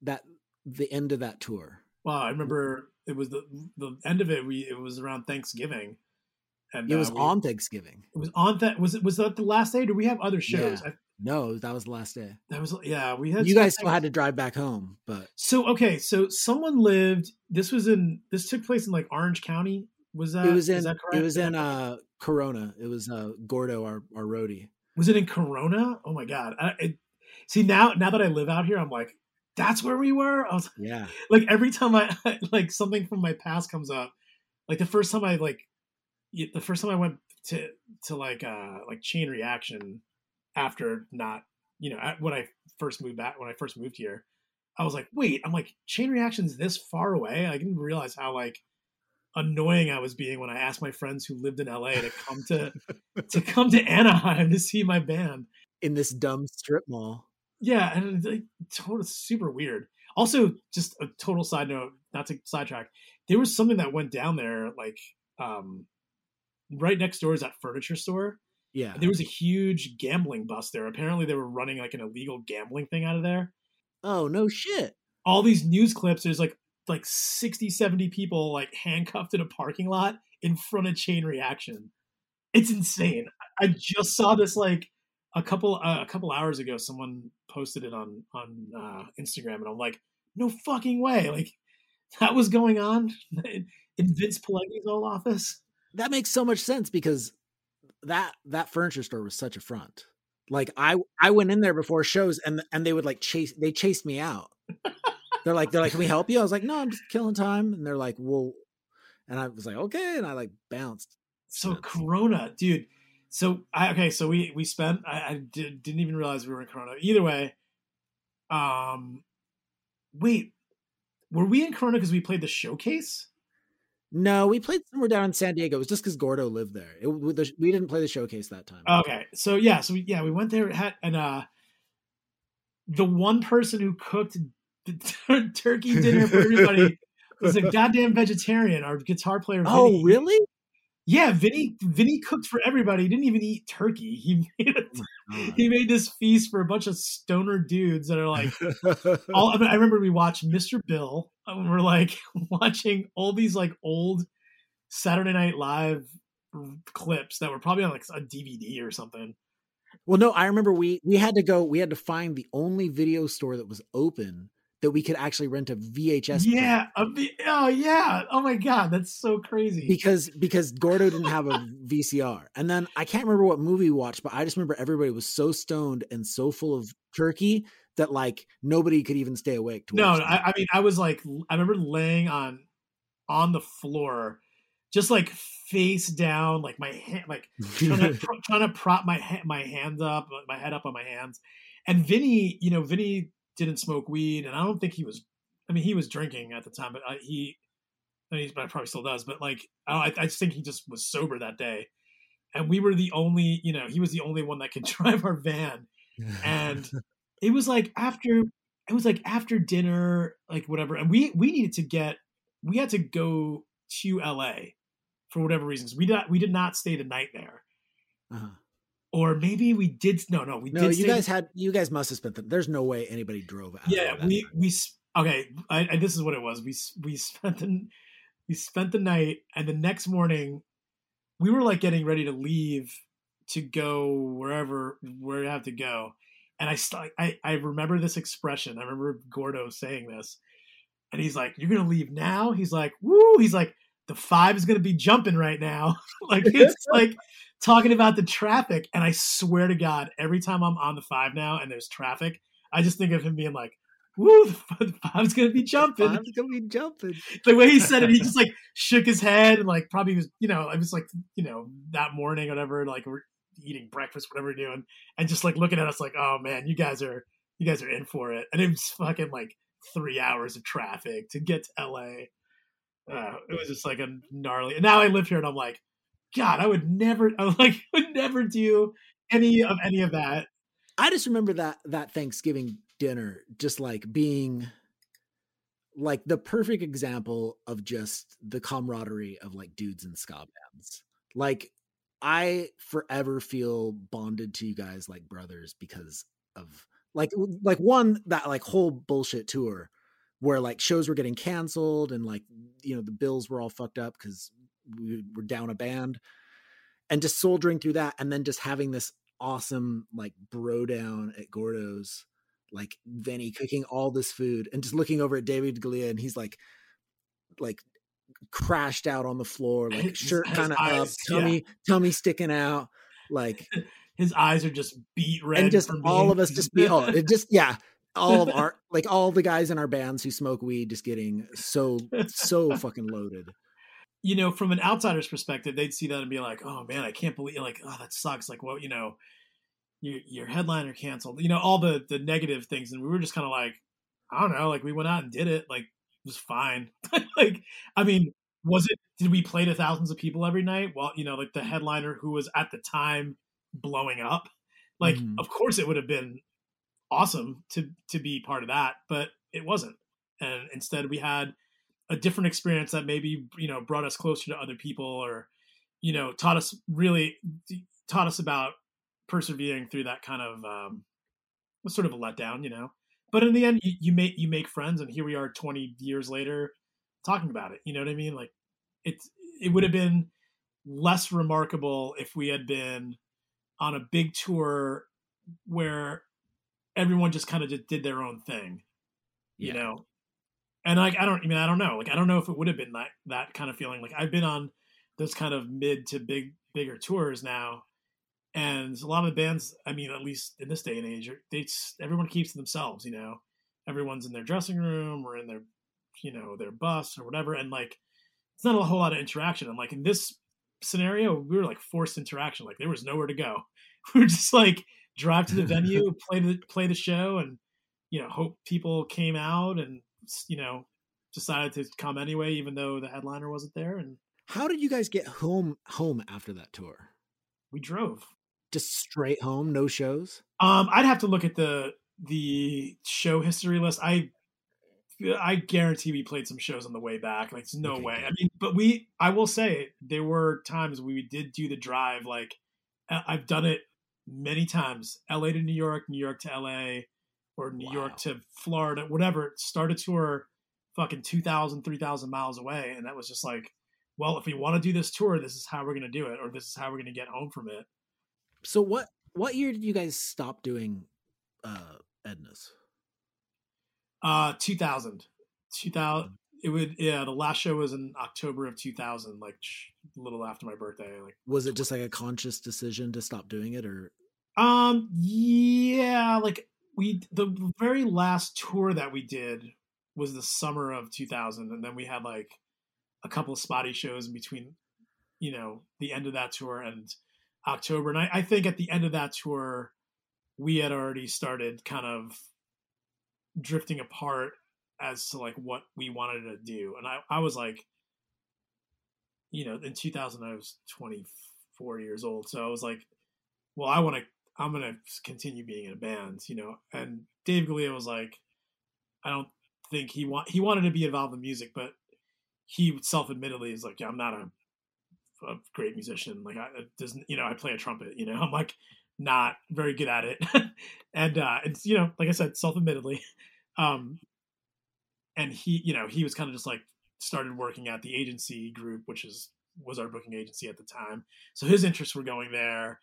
Speaker 2: that the end of that tour?
Speaker 3: Well, I remember it was the the end of it. We it was around Thanksgiving, and
Speaker 2: It was
Speaker 3: uh, we-
Speaker 2: on Thanksgiving.
Speaker 3: It was on that. Was it was that the last day? Do we have other shows?
Speaker 2: Yeah.
Speaker 3: I,
Speaker 2: No, that was the last day.
Speaker 3: that was yeah. We had
Speaker 2: You guys still had to drive back home, but
Speaker 3: So okay, so someone lived. This was in. This took place in like Orange County. Was that?
Speaker 2: it was
Speaker 3: is
Speaker 2: in it was in uh Corona. It was uh Gordo, our our roadie.
Speaker 3: Was it in Corona? Oh my god! I, it, see now, now that I live out here, I'm like, that's where we were. I was *laughs*
Speaker 2: Yeah.
Speaker 3: like, every time I *laughs* like something from my past comes up, like the first time I like, the first time I went to to like uh like chain reaction after not, you know, when I first moved back when I first moved here, I was like, wait, I'm like chain reaction's this far away. I didn't realize how like annoying I was being when I asked my friends who lived in LA to come to *laughs* to come to Anaheim to see my band.
Speaker 2: In this dumb strip mall.
Speaker 3: Yeah, and it's, like total super weird. Also, just a total side note, not to sidetrack. There was something that went down there, like um, right next door is that furniture store.
Speaker 2: Yeah.
Speaker 3: There was a huge gambling bust there. Apparently, they were running like an illegal gambling thing out of there.
Speaker 2: Oh no shit.
Speaker 3: All these news clips, there's like like 60, 70 people like handcuffed in a parking lot in front of Chain Reaction. It's insane. I just saw this like a couple uh, a couple hours ago. Someone posted it on on uh, Instagram, and I'm like, no fucking way! Like *laughs* that was going on *laughs* in Vince Pileggi's old office.
Speaker 2: That makes so much sense because that that furniture store was such a front. Like I I went in there before shows and and they would like chase they chased me out. They're like they're like, can we help you? I was like, no, I'm just killing time. And they're like, well, and I was like, okay, and I like bounced.
Speaker 3: So Corona, dude. So I okay, so we we spent. I, I did, didn't even realize we were in Corona. Either way, um, wait, were we in Corona because we played the showcase?
Speaker 2: No, we played somewhere down in San Diego. It was just because Gordo lived there. It, we the- we didn't play the showcase that time.
Speaker 3: Okay, so yeah, so we, yeah, we went there had, and uh, the one person who cooked the tur- turkey dinner for everybody *laughs* was a goddamn vegetarian. Our guitar player.
Speaker 2: oh,
Speaker 3: Vinny.
Speaker 2: really?
Speaker 3: Yeah, Vinny Vinny cooked for everybody. He didn't even eat turkey. He made it,
Speaker 2: Oh *laughs*
Speaker 3: he made this feast for a bunch of stoner dudes that are like *laughs* all I, mean, I remember we watched Mr. Bill and we're like *laughs* watching all these like old Saturday Night Live clips that were probably on like a DVD or something.
Speaker 2: Well, no, I remember we we had to go. We had to find the only video store that was open that we could actually rent a VHS.
Speaker 3: Yeah, a V- oh yeah, oh my god, that's so crazy.
Speaker 2: because because Gordo didn't have a VCR, and then I can't remember what movie we watched, but I just remember everybody was so stoned and so full of turkey that like nobody could even stay awake. To
Speaker 3: no,
Speaker 2: watch
Speaker 3: no,
Speaker 2: that.
Speaker 3: I, I mean, I was like, I remember laying on on the floor, just like face down, like my hand, like trying *laughs* to, trying to prop my ha- my hands up, my head up on my hands. And Vinny, you know, Vinny didn't smoke weed, and I don't think he was. I mean, he was drinking at the time, but I, he, I mean, but probably still does. But like, I, I just think he just was sober that day, and we were the only, you know, he was the only one that could *laughs* drive our van, and *laughs* it was like after it was like after dinner, like whatever, and we we needed to get we had to go to LA for whatever reasons. We did not, we did not stay the night there,
Speaker 2: Uh-huh.
Speaker 3: Or maybe we did. No, no, we
Speaker 2: No,
Speaker 3: did.
Speaker 2: you guys had you guys must have spent them. There's no way anybody drove. Out
Speaker 3: yeah, we
Speaker 2: time.
Speaker 3: we okay. I, I, this is what it was. We we spent the we spent the night, and the next morning, we were like getting ready to leave to go wherever where we have to go. And I, st- I I remember this expression. I remember Gordo saying this, and he's like, "You're gonna leave now?" He's like, "Woo!" He's like, "The five is gonna be jumping right now." *laughs* like it's *laughs* like talking about the traffic. And I swear to God, every time I'm on the five now and there's traffic, I just think of him being like, "Woo, the five's gonna be *laughs* jumping."
Speaker 2: Five's gonna be jumping.
Speaker 3: the way he said it, he *laughs* just like shook his head and like probably was, you know, it was like, you know, that morning, or whatever, like we're eating breakfast, whatever we're doing, and just like looking at us like, oh man, you guys are, you guys are in for it. And it was fucking like three hours of traffic to get to LA. Uh, it was just like a gnarly. And now I live here, and I'm like, God, I would never, I would, *laughs* like would never do any of any of that.
Speaker 2: I just remember that that Thanksgiving dinner just like being like the perfect example of just the camaraderie of like dudes and ska bands. Like I forever feel bonded to you guys like brothers because of like like one that like whole bullshit tour where like shows were getting canceled and like you know the bills were all fucked up because we were down a band and just soldiering through that and then just having this awesome like bro down at Gordo's, like Vinny cooking all this food and just looking over at David Galea and he's like like crashed out on the floor, like *laughs*
Speaker 3: His-
Speaker 2: shirt kind of up,
Speaker 3: eyes, yeah.
Speaker 2: tummy tummy sticking out, like *laughs*
Speaker 3: His eyes are just beat red,
Speaker 2: and just all of us just be oh *laughs* it just yeah all of our like all the guys in our bands who smoke weed just getting so so fucking loaded.
Speaker 3: You know, from an outsider's perspective, they'd see that and be like, "Oh man, I can't believe like, oh, that sucks." Like, well, you know, your your headliner canceled. You know, all the the negative things, and we were just kind of like, I don't know, like we went out and did it, like it was fine. *laughs* like, I mean, was it? Did we play to thousands of people every night? Well, you know, like the headliner who was at the time blowing up. Like,
Speaker 2: Mhm.
Speaker 3: of course, it would have been awesome to to be part of that, but it wasn't. And instead, we had a different experience that maybe you know brought us closer to other people, or you know taught us really taught us about persevering through that kind of um, was sort of a letdown, you know. But in the end, you, you make you make friends, and here we are, twenty years later, talking about it. You know what I mean? Like it's it would have been less remarkable if we had been on a big tour where everyone just kind of just did their own thing, you
Speaker 2: Yeah.
Speaker 3: know. And like I don't, I mean, I don't know. Like I don't know if it would have been that that kind of feeling. Like I've been on those kind of mid to big bigger tours now, and a lot of the bands. I mean, at least in this day and age, they everyone keeps to themselves. You know, everyone's in their dressing room or in their, you know, their bus or whatever, and like it's not a whole lot of interaction. And like in this scenario, we were like forced interaction. Like there was nowhere to go. *laughs* We were just like drive to the venue, *laughs* play the play the show, and you know hope people came out and you know decided to come anyway, even though the headliner wasn't there. And
Speaker 2: How did you guys get home home after that tour?
Speaker 3: we drove.
Speaker 2: Just straight home, no shows?
Speaker 3: Um, I'd have to look at the the show history list. I I guarantee we played some shows on the way back. Like, there's no
Speaker 2: Okay,
Speaker 3: way.
Speaker 2: good.
Speaker 3: I mean, but we, I will say, there were times we did do the drive. Like, I've done it many times. LA to New York, New York to LA, or New
Speaker 2: Wow.
Speaker 3: York to Florida, whatever. Start a tour fucking 2,000, 3,000 miles away. And that was just like, well, if we want to do this tour, this is how we're going to do it, or this is how we're going to get home from it.
Speaker 2: So what what year did you guys stop doing uh Edna's?
Speaker 3: Uh, 2000. 2000. It would, yeah, the last show was in October of 2000, like sh- a little after my birthday. Like,
Speaker 2: Was it just like a conscious decision to stop doing it or
Speaker 3: Um, yeah, like we the very last tour that we did was the summer of 2000, and then we had like a couple of spotty shows in between, you know, the end of that tour and October. And I, I think at the end of that tour, we had already started kind of drifting apart as to like what we wanted to do. And I, I was like, you know, in 2000, I was 24 years old. So I was like, well, I want to, I'm to continue being in a band, you know? And Dave Galea was like, I don't think he want, he wanted to be involved in music, but he self-admittedly is like, yeah, I'm not a, a great musician. Like I doesn't, you know, I play a trumpet, you know, *laughs* I'm like not very good at it. *laughs* and, uh, it's, you know, like I said, self-admittedly, *laughs* um, and he, you know, he was kind of just like started working at the agency group, which is, was our booking agency at the time. So his interests were going there.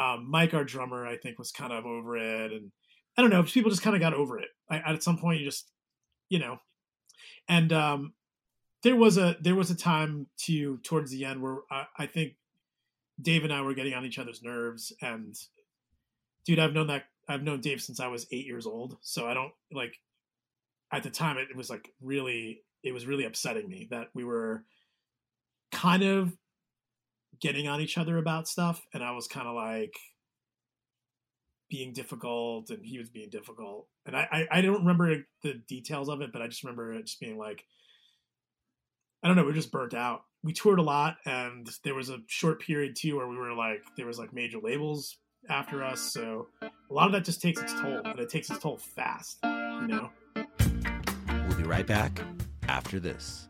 Speaker 3: Um, Mike, our drummer, I think was kind of over it. And I don't know, people just kind of got over it. I, at some point you just, you know, and, um, there was a there was a time to towards the end where I, I think Dave and I were getting on each other's nerves. And dude, I've known that I've known Dave since I was eight years old. So I don't like at the time it, it was like really it was really upsetting me that we were kind of getting on each other about stuff and I was kind of like being difficult and he was being difficult. And I, I, I don't remember the details of it, but I just remember it just being like I don't know, we are just burnt out. We toured a lot, and there was a short period too where we were like, there was like major labels after us, so a lot of that just takes its toll, and it takes its toll fast, you know.
Speaker 6: We'll be right back after this.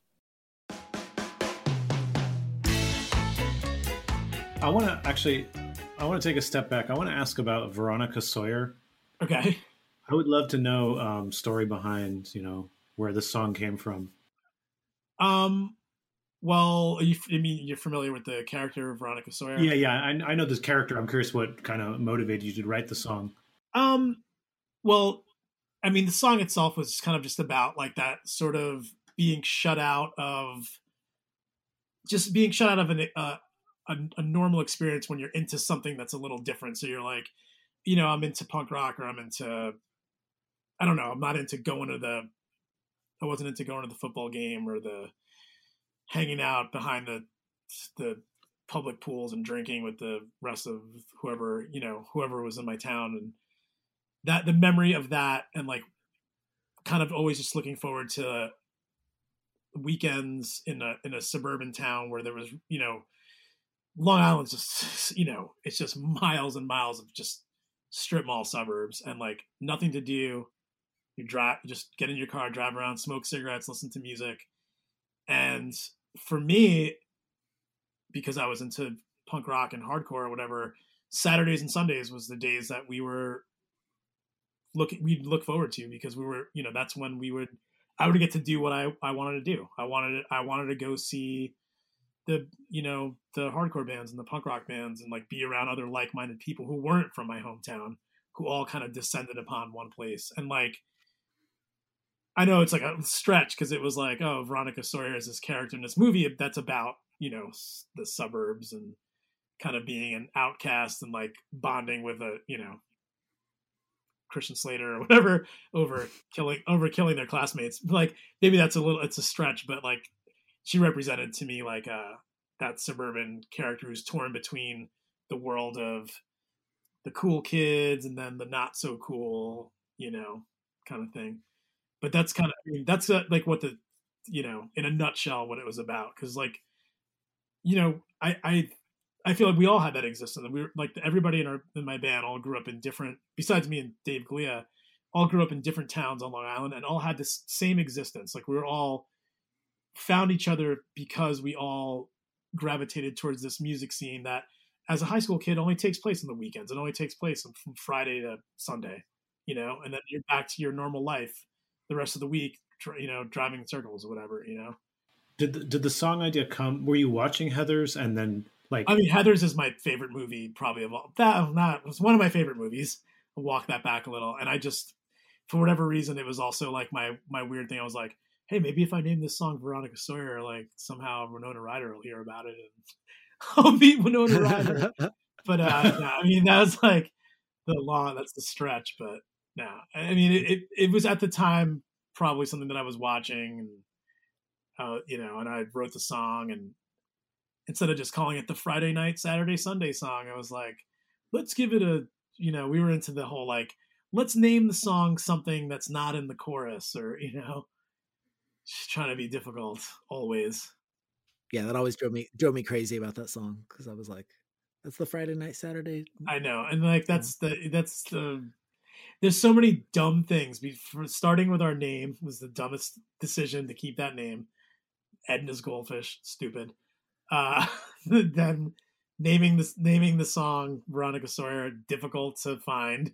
Speaker 1: I want to actually, I want to take a step back. I want to ask about Veronica Sawyer.
Speaker 3: Okay.
Speaker 1: I would love to know um, story behind, you know, where this song came from.
Speaker 3: Um. Well, you, I mean, you're familiar with the character of Veronica Sawyer?
Speaker 1: Yeah, yeah, I, I know this character. I'm curious what kind of motivated you to write the song.
Speaker 3: Um, well, I mean, the song itself was kind of just about like that sort of being shut out of, just being shut out of an, uh, a, a normal experience when you're into something that's a little different. So you're like, you know, I'm into punk rock or I'm into, I don't know, I'm not into going to the, I wasn't into going to the football game or the hanging out behind the the public pools and drinking with the rest of whoever you know whoever was in my town and that the memory of that and like kind of always just looking forward to weekends in a in a suburban town where there was you know Long Island's just *laughs* you know it's just miles and miles of just strip mall suburbs and like nothing to do you drive just get in your car drive around smoke cigarettes listen to music and for me because I was into punk rock and hardcore or whatever Saturdays and Sundays was the days that we were looking we'd look forward to because we were you know that's when we would I would get to do what I I wanted to do. I wanted I wanted to go see the you know the hardcore bands and the punk rock bands and like be around other like-minded people who weren't from my hometown who all kind of descended upon one place and like I know it's like a stretch because it was like oh Veronica Sawyer is this character in this movie that's about you know the suburbs and kind of being an outcast and like bonding with a you know Christian Slater or whatever over killing over killing their classmates. Like maybe that's a little it's a stretch, but like she represented to me like uh that suburban character who's torn between the world of the cool kids and then the not so cool, you know, kind of thing. But that's kind of I mean, that's uh, like what the you know in a nutshell what it was about because like you know I I I feel like we all had that existence. We were like everybody in our in my band all grew up in different. Besides me and Dave Galea, all grew up in different towns on Long Island and all had this same existence. Like we were all found each other because we all gravitated towards this music scene that, as a high school kid, only takes place on the weekends. It only takes place from Friday to Sunday, you know, and then you're back to your normal life the rest of the week, you know, driving in circles or whatever, you know.
Speaker 1: Did the, did the song idea come? Were you watching Heathers and then like
Speaker 3: I mean, Heathers is my favorite movie, probably of all. That that was one of my favorite movies. I'll walk that back a little, and I just, for whatever reason, it was also like my my weird thing. I was like, hey, maybe if I name this song Veronica Sawyer, like somehow Winona Ryder will hear about it and *laughs* I'll meet Winona Ryder. *laughs* but uh, no, I mean, that was like the long. That's the stretch, but no, I mean, it, it, it was at the time probably something that I was watching, and uh, you know, and I wrote the song and instead of just calling it the Friday night, Saturday, Sunday song, I was like, let's give it a, you know, we were into the whole like, let's name the song something that's not in the chorus or, you know, just trying to be difficult always.
Speaker 2: Yeah, that always drove me drove me crazy about that song because I was like, that's the Friday night, Saturday.
Speaker 3: I know, and like that's the that's the there's so many dumb things. Before, Starting with our name was the dumbest decision to keep that name. Edna's Goldfish, stupid uh, *laughs* then naming this naming the song Veronica Sawyer difficult to find.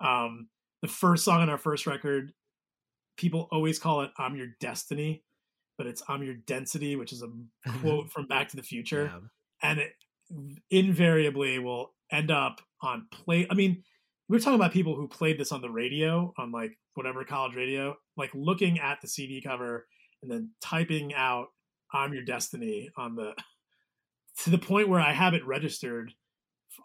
Speaker 3: Um, the first song on our first record, people always call it "I'm Your Destiny," but it's "I'm Your Density," which is a *laughs* quote from Back to the Future, yeah. and it invariably will end up on play. I mean, we are talking about people who played this on the radio, on like whatever college radio, like looking at the CD cover and then typing out I'm Your Destiny on the *laughs* to the point where I have it registered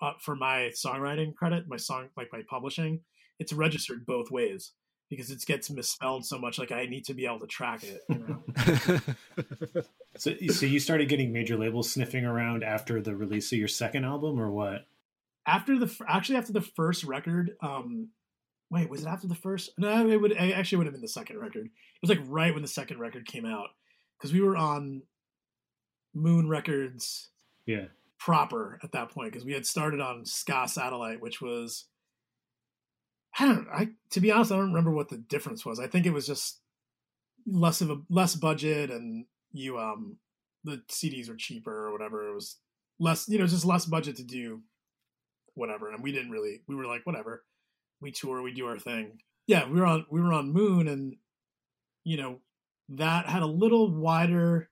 Speaker 3: uh, for my songwriting credit, my song like my publishing. It's registered both ways because it gets misspelled so much. Like I need to be able to track it. You
Speaker 1: know? *laughs* *laughs* so, so you started getting major labels sniffing around after the release of your second album, or what?
Speaker 3: After the actually after the first record, um, wait, was it after the first? No, it would it actually would have been the second record. It was like right when the second record came out because we were on Moon Records,
Speaker 1: yeah,
Speaker 3: proper at that point because we had started on Ska Satellite, which was I don't I to be honest I don't remember what the difference was. I think it was just less of a less budget and you um the CDs were cheaper or whatever. It was less you know just less budget to do whatever, and we didn't really we were like whatever. We tour, we do our thing. Yeah, we were on we were on Moon, and you know that had a little wider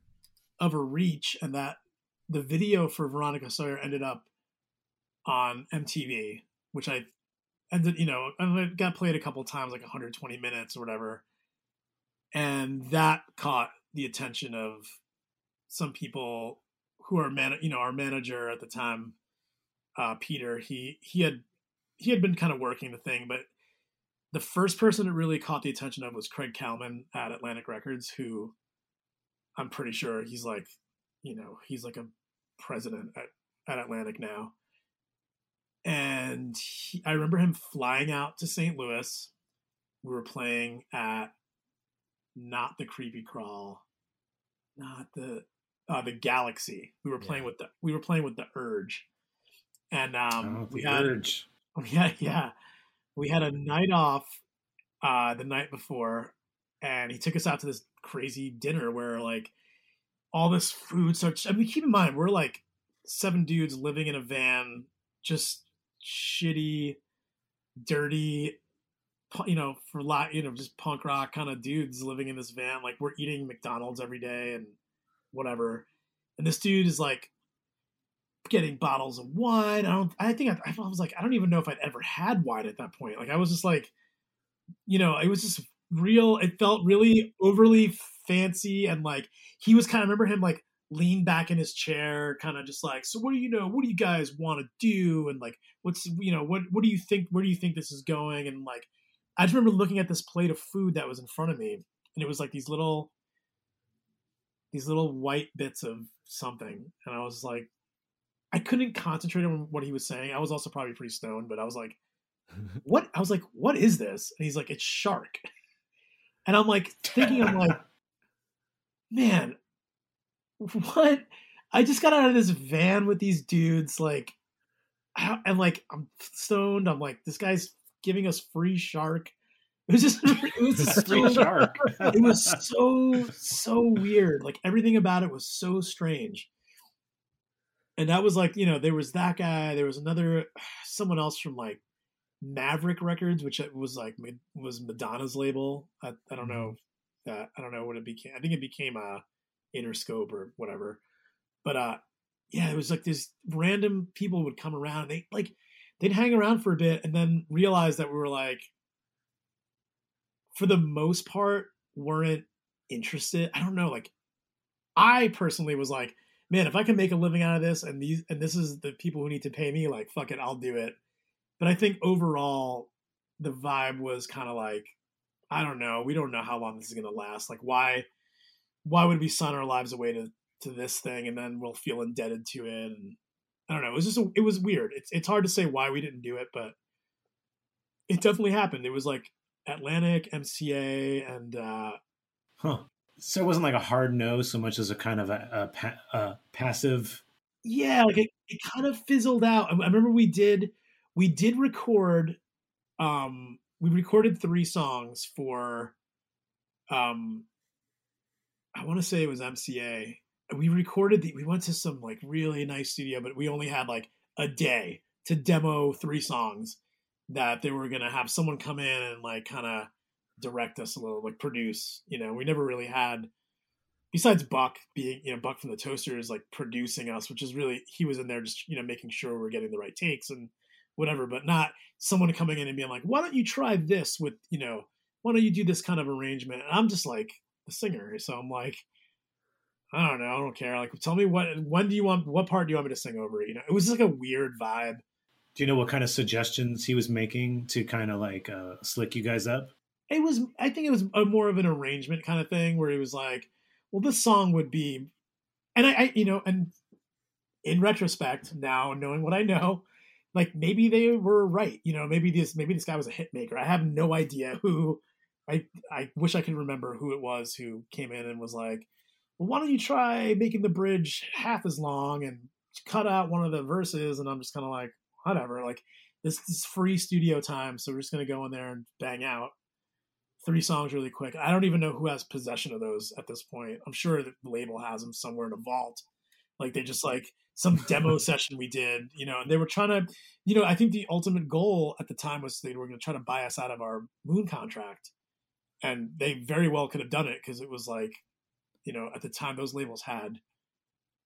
Speaker 3: of a reach and that the video for Veronica Sawyer ended up on MTV, which I ended, you know, and it got played a couple times, like 120 minutes or whatever. And that caught the attention of some people who are man, you know, our manager at the time, uh, Peter. He he had he had been kind of working the thing, but the first person it really caught the attention of was Craig Kallman at Atlantic Records, who I'm pretty sure he's like, you know, he's like a president at, at Atlantic now. And he, I remember him flying out to St. Louis. We were playing at not the Creepy Crawl, not the uh, the Galaxy. We were playing yeah. with the we were playing with the Urge, and um,
Speaker 1: oh,
Speaker 3: we
Speaker 1: had Urge. *laughs*
Speaker 3: Yeah, yeah we had a night off uh, the night before, and he took us out to this crazy dinner where like all this food starts. I mean, keep in mind we're like seven dudes living in a van, just shitty, dirty, you know, for lot, you know, just punk rock kind of dudes living in this van. Like we're eating McDonald's every day and whatever. And this dude is like getting bottles of wine. I don't. I think I, I was like, I don't even know if I'd ever had wine at that point. Like I was just like, you know, it was just real. It felt really overly fancy and like he was kind of remember him like leaned back in his chair, kind of just like, so what do you know? What do you guys want to do? And like, what's you know, what what do you think? Where do you think this is going? And like, I just remember looking at this plate of food that was in front of me, and it was like these little these little white bits of something, and I was like, I couldn't concentrate on what he was saying. I was also probably pretty stoned, but I was like, *laughs* what? I was like, what is this? And he's like, it's shark. And I'm like thinking, I'm like, *laughs* man, what? I just got out of this van with these dudes, like, and like I'm stoned. I'm like, this guy's giving us free shark. It was just *laughs* it was *laughs*
Speaker 1: Free
Speaker 3: so,
Speaker 1: shark. *laughs*
Speaker 3: it was so so weird. Like everything about it was so strange. And that was like, you know, there was that guy, there was another *sighs* someone else from like Maverick Records, which uh, was like was Madonna's label. I, I don't know mm-hmm. that I don't know what it became. I think it became a Interscope or whatever. But uh yeah, it was like this random people would come around and they like they'd hang around for a bit and then realize that we were like for the most part weren't interested. I don't know, like I personally was like, man, if I can make a living out of this and these and this is the people who need to pay me, like fuck it, I'll do it. But I think overall the vibe was kind of like, I don't know, we don't know how long this is gonna last. Like why why would we sign our lives away to to this thing and then we'll feel indebted to it and I don't know. It was just a, it was weird. It's it's hard to say why we didn't do it, but it definitely happened. It was like Atlantic, MCA, and uh,
Speaker 1: Huh. So it wasn't like a hard no so much as a kind of a, a, pa- a passive.
Speaker 3: yeah, like it, it kind of fizzled out. I I remember we did we did record um we recorded three songs for um I want to say it was MCA. We recorded the we went to some like really nice studio, but we only had like a day to demo three songs that they were gonna have someone come in and like kind of direct us a little, like produce. You know, we never really had besides Buck being, you know, Buck from the Toasters like producing us, which is really he was in there just, you know, making sure we're getting the right takes and whatever, but not someone coming in and being like, why don't you try this with, you know, why don't you do this kind of arrangement? And I'm just like the singer. So I'm like, I don't know, I don't care. Like tell me what when do you want what part do you want me to sing over? You know, it was like a weird vibe.
Speaker 1: Do you know what kind of suggestions he was making to kind of like uh, slick you guys up?
Speaker 3: it was i think it was a more of an arrangement kind of thing where it was like well this song would be and I, I you know and in retrospect now knowing what i know like maybe they were right you know maybe this maybe this guy was a hit maker i have no idea who i i wish i could remember who it was who came in and was like well why don't you try making the bridge half as long and cut out one of the verses and i'm just kind of like whatever like this is free studio time so we're just going to go in there and bang out three songs really quick. I don't even know who has possession of those at this point. I'm sure the label has them somewhere in a vault. Like they just like some demo *laughs* session we did, you know, and they were trying to, you know, I think the ultimate goal at the time was they were going to try to buy us out of our moon contract. And they very well could have done it because it was like, you know, at the time those labels had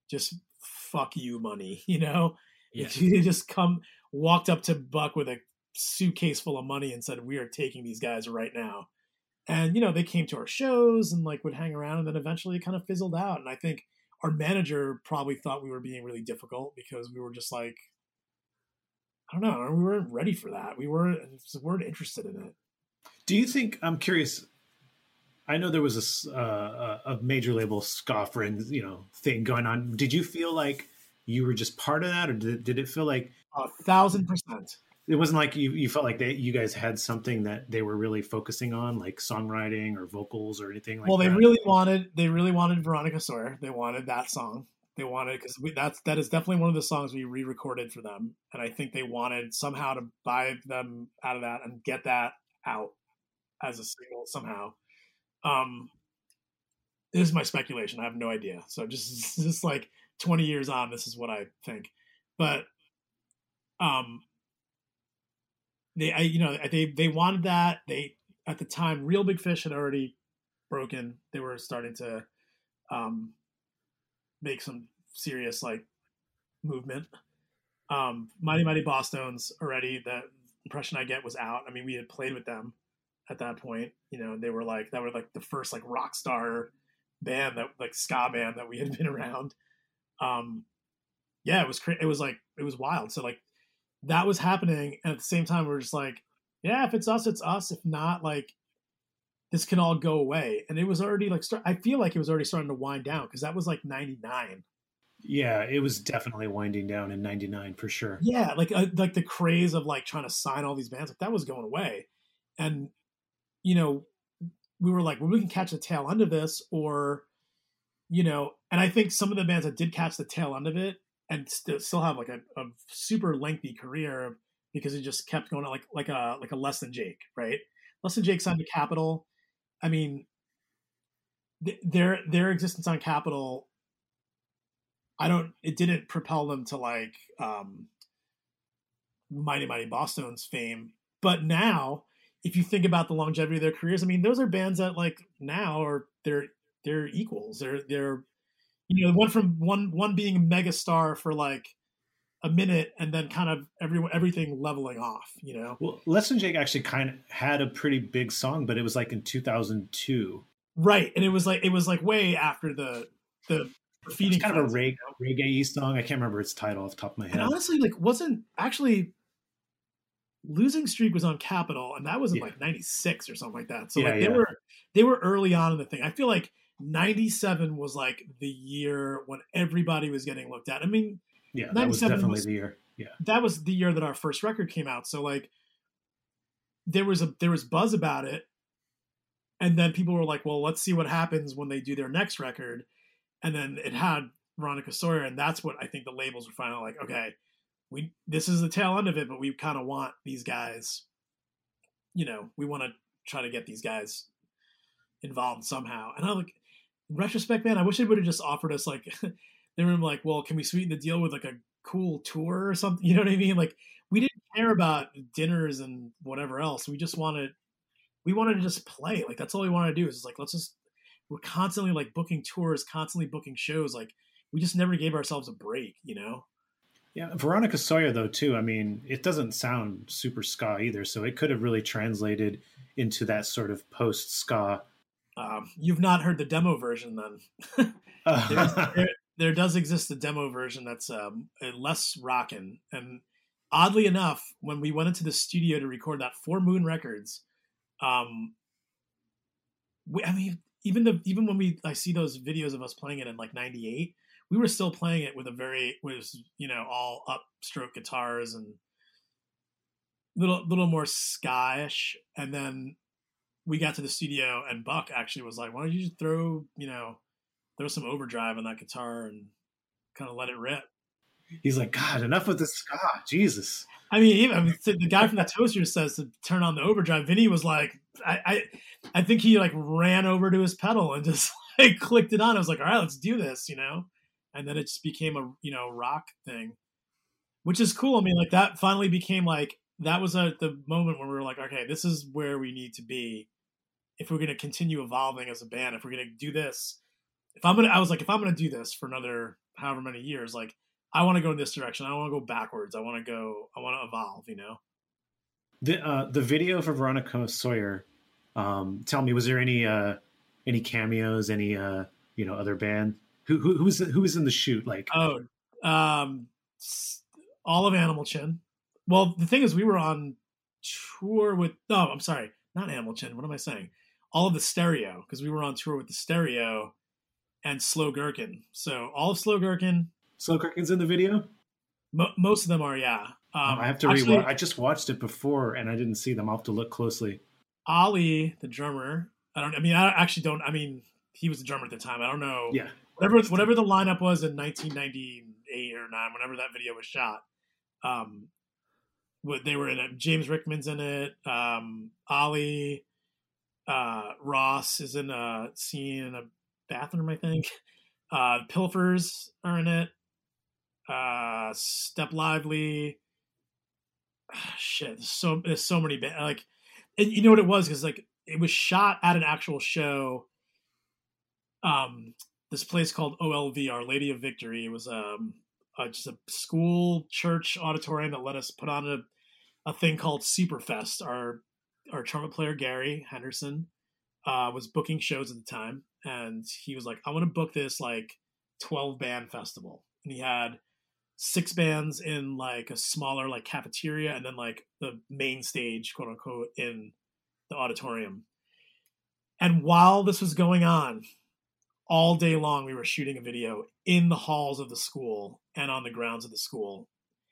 Speaker 3: just fuck you money, *laughs* you know?
Speaker 2: Yeah. *laughs*
Speaker 3: You just come walked up to Buck with a suitcase full of money and said, We are taking these guys right now and you know they came to our shows and like would hang around and then eventually it kind of fizzled out and i think our manager probably thought we were being really difficult because we were just like i don't know we weren't ready for that we weren't we weren't interested in it
Speaker 1: Do you think? I'm curious. I know there was a s- uh, a major label scoff friend, you know, thing going on. Did you feel like you were just part of that, or did, did it feel like
Speaker 3: a thousand percent
Speaker 1: it wasn't like you, you felt like they, you guys had something that they were really focusing on, like songwriting or vocals or anything like
Speaker 3: well they
Speaker 1: that?
Speaker 3: really wanted they really wanted veronica sawyer they wanted that song they wanted because that's that is definitely one of the songs we re-recorded for them and i think they wanted somehow to buy them out of that and get that out as a single somehow. Um this is my speculation. I have no idea. So just *laughs* just like 20 years on this is what i think. But um they I, you know they they wanted that. They at the time Reel Big Fish had already broken. They were starting to um make some serious like movement. Um Mighty Mighty Bosstones already the impression i get was out. I mean we had played with them at that point you know they were like that were like the first like rock star band that like ska band that we had *laughs* been around. Um, yeah, it was cra- it was like it was wild. So like that was happening, and at the same time, we are just like, yeah, if it's us, it's us. If not, like this can all go away. And it was already like start. I feel like it was already starting to wind down because that was like '99.
Speaker 1: Yeah, it was definitely winding down in '99 for sure.
Speaker 3: Yeah, like uh, like the craze of like trying to sign all these bands, like that was going away, and you know, we were like, well, we can catch the tail end of this, or you know, and I think some of the bands that did catch the tail end of it and st- still have like a, a, super lengthy career because it just kept going like like a like a less than Jake, right? Less than Jake signed to Capitol. I mean, th- their their existence on Capitol I don't. It didn't propel them to like um, Mighty Mighty Bosstones' fame. But now, if you think about the longevity of their careers, I mean, those are bands that like now are they're they're equals. They're they're you know one from one one being a mega star for like a minute and then kind of everyone everything leveling off. You know.
Speaker 1: Well, Less Than Jake actually kind of had a pretty big song, but it was like in 2002.
Speaker 3: Right, and it was like it was like way after the the
Speaker 1: it's kind of a reggae, reggae song. I can't remember its title off the top of my head.
Speaker 3: And honestly, like wasn't actually losing streak was on Capitol, and that was in yeah. like '96 or something like that. So yeah, like they yeah. were they were early on in the thing. I feel like '97 was like the year when everybody was getting looked at. I mean,
Speaker 1: yeah, that was definitely was, the year. Yeah,
Speaker 3: that was the year that our first record came out. So like there was a there was buzz about it, and then people were like, "Well, let's see what happens when they do their next record." and then it had Veronica Sawyer, and that's what I think the labels were finally like, okay, we this is the tail end of it, but we kind of want these guys, you know, we want to try to get these guys involved somehow. And I'm like, retrospect, man, I wish they would have just offered us like *laughs* they were like, well, can we sweeten the deal with like a cool tour or something? You know what I mean? Like we didn't care about dinners and whatever else. We just wanted we wanted to just play. Like that's all we wanted to do is like let's just we're constantly like booking tours, constantly booking shows. Like we just never gave ourselves a break, you know?
Speaker 1: Yeah, Veronica Sawyer though too. I mean, it doesn't sound super ska either, so it could have really translated into that sort of post ska.
Speaker 3: Um, you've not heard the demo version then. *laughs* there, there, does exist a demo version that's um, less rockin', and oddly enough, when we went into the studio to record that for Moon Records, um, we, I mean, even the even when we I see those videos of us playing it in like '98, we were still playing it with a very was you know all upstroke guitars and little little more skyish, and then we got to the studio and Buck actually was like, "Why don't you just throw you know throw some overdrive on that guitar and kind of let it rip?"
Speaker 1: He's like, God, enough with the ska, Jesus.
Speaker 3: I mean, even I mean, the guy from that toaster says to turn on the overdrive. Vinny was like, I, I, I think he like ran over to his pedal and just *laughs* like clicked it on. I was like, all right, let's do this, you know. And then it just became a you know rock thing, which is cool. I mean, like that finally became like that was at the moment when we were like, okay, this is where we need to be if we're going to continue evolving as a band. If we're going to do this, if I'm gonna, I was like, if I'm to do this for another however many years, like I want to go in this direction. I want to go backwards. I want to go. I want to evolve. You know.
Speaker 1: The uh, the video for Veronica Sawyer. Um, tell me, was there any uh, any cameos? Any uh, you know other band? Who who who was in the shoot? Like
Speaker 3: oh, um, all of Animal Chin. Well, the thing is, we were on tour with. No, I'm sorry, not Animal Chin. What am I saying? All of the Stereo because we were on tour with the Stereo and Slow Gherkin. So all of Slow Gherkin,
Speaker 1: Slow Gherkin's in the video?
Speaker 3: Mo- most of them are, yeah.
Speaker 1: Um, I have to actually, rewatch. I just watched it before and I didn't see them. I'll have to look closely.
Speaker 3: Ali, the drummer. I don't. I mean, I actually don't. I mean, he was the drummer at the time. I don't know.
Speaker 1: Yeah.
Speaker 3: Whatever, whatever the lineup was in 1998 or nine, whenever that video was shot, um, they were in it. James Rickman's in it. Um, Ali, uh, Ross is in a scene in a bathroom, I think. Uh, Pilfers are in it uh, Step Lively. *sighs* Shit, there's so there's so many ba- like, and you know what it was because like it was shot at an actual show. Um, this place called OLV, Our Lady of Victory. It was um just a school church auditorium that let us put on a a thing called Superfest. Our our trumpet player Gary Henderson uh, was booking shows at the time, and he was like, "I want to book this like twelve band festival," and he had six bands in like a smaller like cafeteria, and then like the main stage, quote unquote, in the auditorium. And while this was going on, all day long we were shooting a video in the halls of the school and on the grounds of the school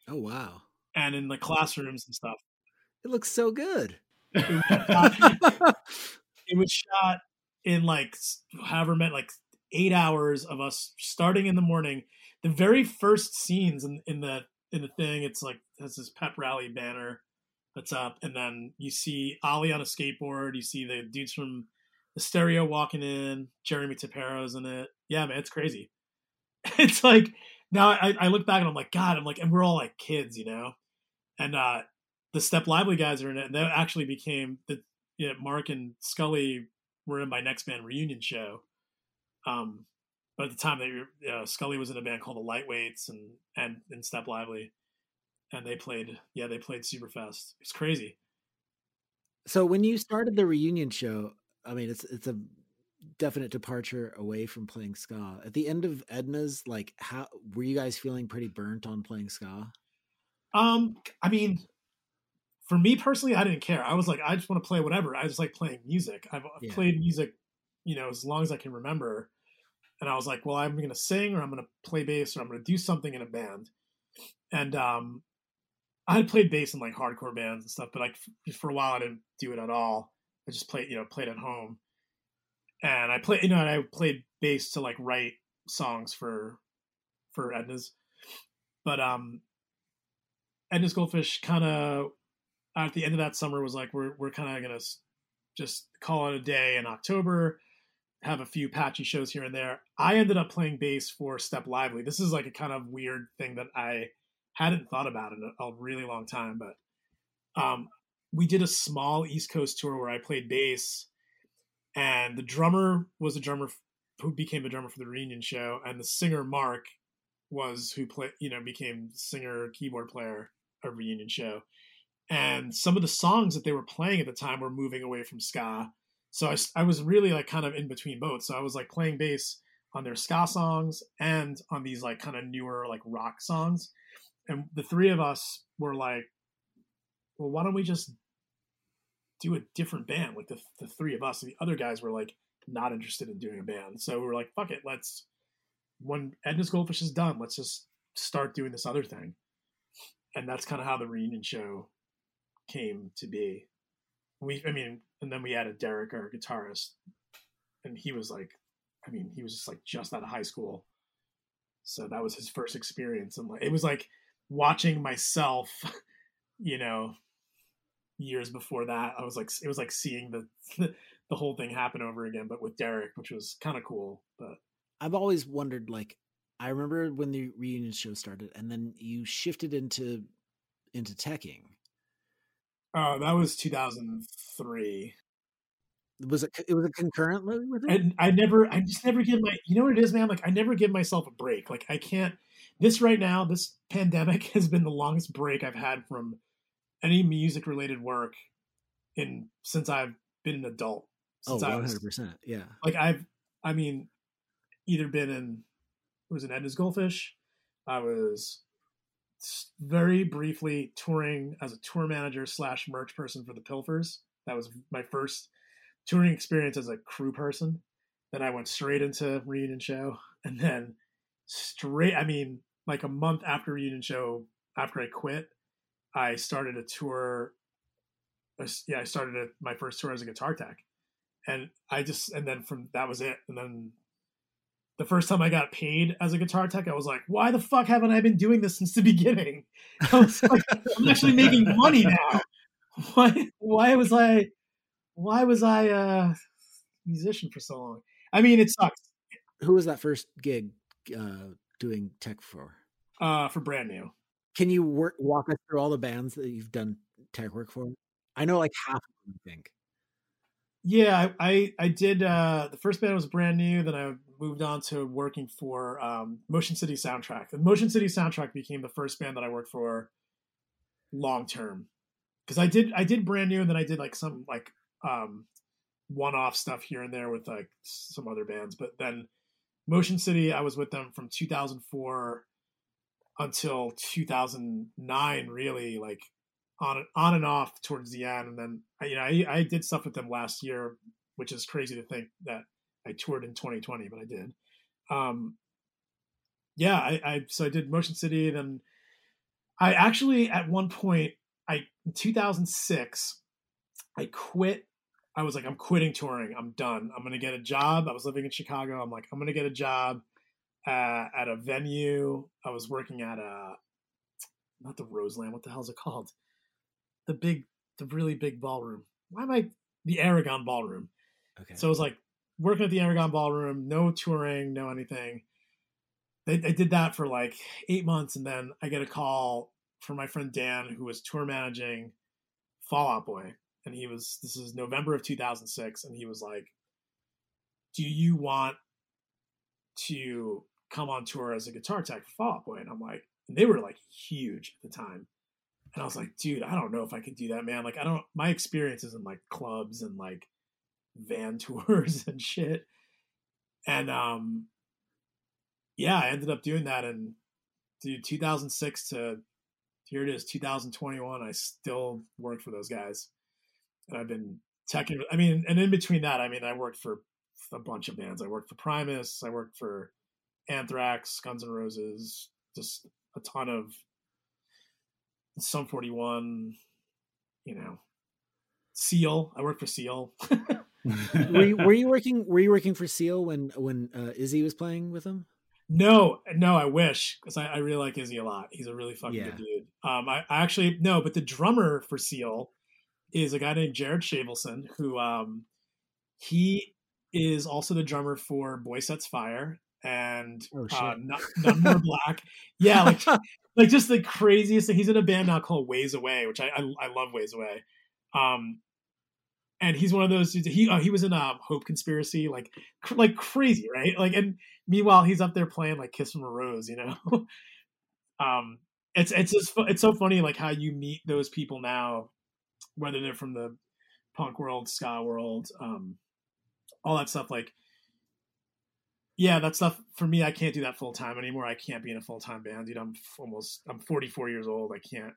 Speaker 2: Oh wow.
Speaker 3: and in the classrooms and stuff.
Speaker 2: It looks so good.
Speaker 3: It was *laughs* shot in like however meant like eight hours of us starting in the morning. The very first scenes in, in the in the thing, it's like has this pep rally banner that's up, and then you see Ollie on a skateboard. You see the dudes from the stereo walking in. Jeremy Tappero's in it. Yeah, man, it's crazy. *laughs* It's like now I, I look back and I'm like, God, I'm like, and we're all like kids, you know. And uh the Step Lively guys are in it, and that actually became the you know, Mark and Scully were in my next band reunion show. Um, but at the time, they uh, Scully was in a band called the Lightweights and and and Step Lively, and they played yeah they played Superfest. It's crazy.
Speaker 2: So when you started the reunion show, I mean, it's it's a definite departure away from playing ska. At the end of Edna's, like, how were you guys feeling pretty burnt on playing ska?
Speaker 3: Um, I mean, for me personally, I didn't care. I was like, I just want to play whatever. I just like playing music. I've,
Speaker 2: Yeah.
Speaker 3: played music, you know, as long as I can remember. And I was like, well, I'm going to sing or I'm going to play bass or I'm going to do something in a band. And um, I had played bass in like hardcore bands and stuff, but like f- for a while I didn't do it at all. I just played, you know, played at home. And I played, you know, and I played bass to like write songs for for Edna's. But um Edna's Goldfish kind of at the end of that summer was like we're we're kind of gonna just call it a day in October, have a few patchy shows here and there. I ended up playing bass for Step Lively. This is like a kind of weird thing that I hadn't thought about in a, a really long time, but um, we did a small East Coast tour where I played bass, and the drummer was a drummer who became a drummer for the reunion show, and the singer Mark was who play you know became singer keyboard player of reunion show. And some of the songs that they were playing at the time were moving away from ska. So I was really like kind of in between both. So i was like playing bass on their ska songs and on these like kind of newer like rock songs. And the three of us were like well why don't we just do a different band. Like the, the three of us and the other guys were like not interested in doing a band. So we were like fuck it let's when edna's goldfish is done let's just start doing this other thing. And that's kind of how the reunion show came to be. We, I mean, and then we added Derek, our guitarist, and he was like, I mean, he was just like just out of high school, so that was his first experience, and like it was like watching myself, *laughs* you know, years before that. I was like, it was like seeing the *laughs* the whole thing happen over again, but with Derek, which was kind of cool. But
Speaker 2: I've always wondered, like, I remember when the reunion show started, and then you shifted into into teching.
Speaker 3: oh, that was 2003.
Speaker 2: Was it? It was a concurrent with with it.
Speaker 3: and I never, I just never give my, you know what it is, man? Like I never give myself a break. Like I can't. This right now, this pandemic *laughs* has been the longest break I've had from any music related work in since I've been an adult.
Speaker 2: oh,
Speaker 3: Since I
Speaker 2: one hundred percent. Yeah.
Speaker 3: like I've, I mean, either been in, it was in Edna's Goldfish. I was very briefly touring as a tour manager slash merch person for the Pilfers. That was my first touring experience as a crew person. Then I went straight into reunion show, and then straight. I mean, like a month after reunion show, after I quit, I started a tour. uh, Yeah, I started a, my first tour as a guitar tech, and I just and then from that was it. And then the first time I got paid as a guitar tech, I was like, why the fuck haven't I been doing this since the *laughs* beginning? I was like, I'm actually making money now. *laughs* Why why was I why was I a musician for so long? I mean, it sucks.
Speaker 2: Who was that first gig uh, doing tech for?
Speaker 3: Uh, for brand new.
Speaker 2: Can you work walk us through all the bands that you've done tech work for? I know like half of them. I think.
Speaker 3: Yeah, I, I, I did. Uh, the first band was brand new. Then I moved on to working for um, Motion City Soundtrack. The Motion City Soundtrack became the first band that I worked for long term. Because I did I did brand new, and then I did like some like um, one-off stuff here and there with like some other bands, but then Motion City, I was with them from 2004 until 2009, really like on on and off towards the end. And then you know I, I did stuff with them last year, which is crazy to think that I toured in 2020, but I did. Um, yeah, I, I so I did Motion City. Then I actually at one point I in 2006 I quit. I was like, I'm quitting touring. I'm done. I'm gonna get a job. I was living in Chicago. I'm like, I'm gonna get a job uh, at a venue. I was working at a not the Roseland. What the hell is it called? The big, the really big ballroom. Why am I the Aragon Ballroom?
Speaker 2: Okay.
Speaker 3: So it was like working at the Aragon Ballroom, no touring, no anything. They, they did that for like eight months, and then I get a call from my friend Dan, who was tour managing Fall Out Boy, and he was this is November of 2006, and he was like, "Do you want to come on tour as a guitar tech for Fall Out Boy?" And I'm like, and they were like huge at the time, and I was like, "Dude, I don't know if I could do that, man. Like, I don't. My experiences in like clubs and like van *laughs* tours and shit." And um, yeah, I ended up doing that, and dude, 2006 to here it is, 2021. I still work for those guys, and I've been teching. I mean, and in between that, I mean, I worked for a bunch of bands. I worked for Primus. I worked for Anthrax, Guns N' Roses, just a ton of Sum 41. You know, Seal. I worked for Seal. *laughs*
Speaker 2: were you, were you working were you working for Seal when when uh, Izzy was playing with him?
Speaker 3: No, no, I wish because I, I, really like Izzy a lot. He's a really fucking
Speaker 2: Yeah.
Speaker 3: good dude. Um, I, I actually no, but the drummer for Seal is a guy named Jared Shavelson, who um, he is also the drummer for Boy Sets Fire and
Speaker 2: Oh,
Speaker 3: uh, None None More Black. Yeah, like *laughs* like just the craziest thing. He's in a band now called Ways Away, which I I, I love Ways Away. Um, and he's one of those dudes. He uh, he was in um, Hope Conspiracy, like cr- like crazy, right? Like, and meanwhile he's up there playing like Kiss from a Rose, you know. *laughs* um, it's it's just it's so funny like how you meet those people now, whether they're from the punk world, ska world, um, all that stuff. Like, yeah, that stuff for me. I can't do that full time anymore. I can't be in a full time band, dude. I'm almost I'm 44 years old. I can't.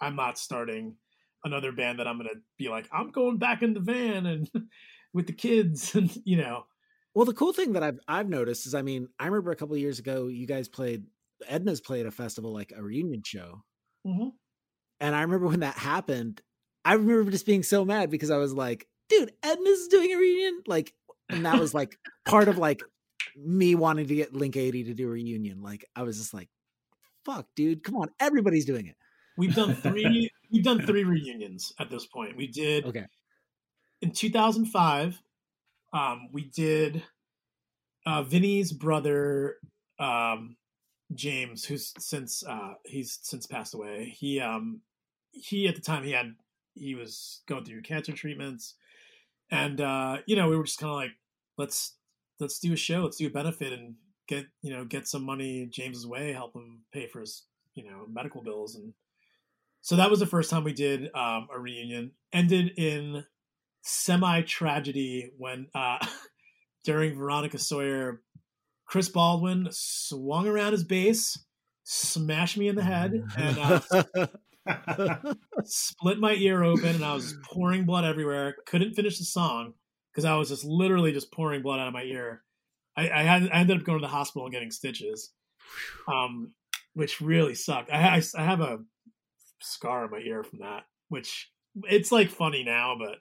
Speaker 3: I'm not starting another band that I'm gonna be like I'm going back in the van and *laughs* with the kids *laughs* and you know.
Speaker 2: Well, the cool thing that I've I've noticed is, I mean, I remember a couple of years ago, you guys played Edna's played a festival like a reunion show,
Speaker 3: Mhm.
Speaker 2: and I remember when that happened, I remember just being so mad because I was like, dude, Edna's doing a reunion, like, and that was like part of like me wanting to get Link 80 to do a reunion. Like, I was just like, fuck, dude, come on, everybody's doing it.
Speaker 3: We've done three. *laughs* we've done three reunions at this point. We did
Speaker 2: Okay.
Speaker 3: in 2005. Um, we did uh, Vinny's brother um, James, who's since uh, he's since passed away. He um, he at the time he had he was going through cancer treatments, and uh, you know we were just kind of like let's let's do a show, let's do a benefit, and get you know get some money James's way, help him pay for his you know medical bills and so that was the first time we did um, a reunion. Ended in semi tragedy when uh, *laughs* during Veronica Sawyer, Chris Baldwin swung around his bass, smashed me in the head, and uh, *laughs* split my ear open, and I was pouring blood everywhere. Couldn't finish the song because I was just literally just pouring blood out of my ear. I, I had I ended up going to the hospital and getting stitches, um, which really sucked. I, I, I have a scar on my ear from that, which it's like funny now, but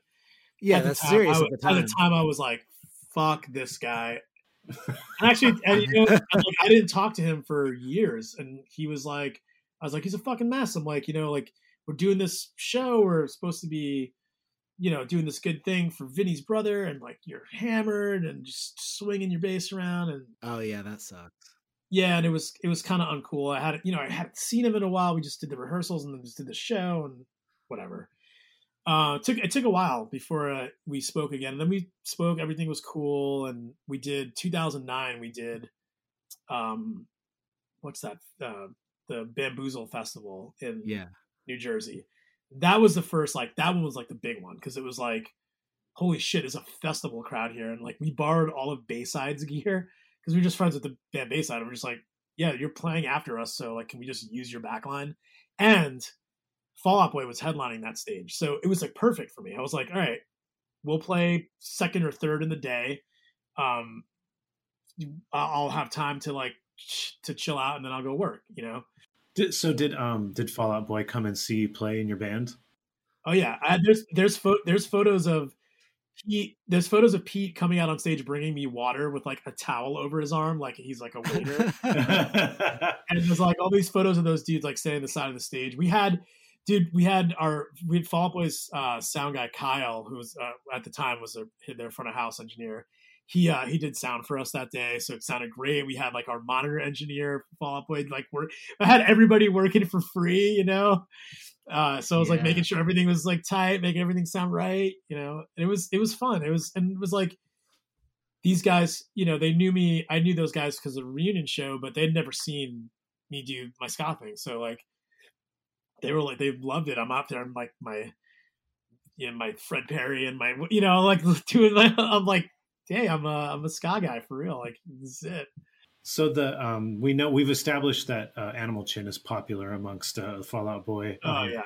Speaker 2: yeah, that's
Speaker 3: time,
Speaker 2: serious
Speaker 3: I,
Speaker 2: at the time.
Speaker 3: At the time, I was like, "Fuck this guy." *laughs* And actually, and you know, like, I didn't talk to him for years, and he was like, "I was like, he's a fucking mess." I'm like, you know, like we're doing this show, we're supposed to be, you know, doing this good thing for Vinny's brother, and like you're hammered and just swinging your bass around, and
Speaker 2: Oh yeah, that sucks.
Speaker 3: yeah, and it was it was kind of uncool. I had you know I hadn't seen him in a while. We just did the rehearsals and then just did the show and whatever. Uh, it took it took a while before uh, we spoke again. And then we spoke. Everything was cool, and we did 2009. We did, um, what's that? Uh, the Bamboozle Festival in
Speaker 2: Yeah.
Speaker 3: New Jersey. That was the first like that one was like the big one because it was like holy shit, it's a festival crowd here. And like we borrowed all of Bayside's gear because we are just friends with the band Bayside. And we're just like, yeah, you're playing after us, so like, can we just use your backline? And Fall Out Boy was headlining that stage, so it was like perfect for me. I was like, all right, we'll play second or third in the day. Um, I'll have time to like to chill out, and then I'll go work. You know.
Speaker 1: Did, so did um did Fall Out Boy come and see you play in your band?
Speaker 3: Oh yeah, I, there's there's fo- there's photos of Pete, there's photos of Pete coming out on stage bringing me water with like a towel over his arm, like he's like a waiter. *laughs* and there's like all these photos of those dudes like standing the side of the stage. We had, dude, we had our we had Fall Out Boys uh, sound guy Kyle, who was uh, at the time was a, their front of house engineer. He uh, he did sound for us that day, so it sounded great. We had like our monitor engineer Fall Out Boy, like work. I had everybody working for free, you know. Uh, so I was yeah. like making sure everything was like tight, making everything sound right, you know. And it was it was fun. It was and it was like these guys, you know, they knew me. I knew those guys because of the reunion show, but they'd never seen me do my ska thing. So like they were like they loved it. I'm out there. I'm like my you know, my Fred Perry and my you know like *laughs* doing my, I'm like hey I'm a I'm a ska guy for real. Like this is it.
Speaker 1: So the um, we know we've established that uh, Animal Chin is popular amongst uh, Fall Out Boy.
Speaker 3: Oh um, yeah.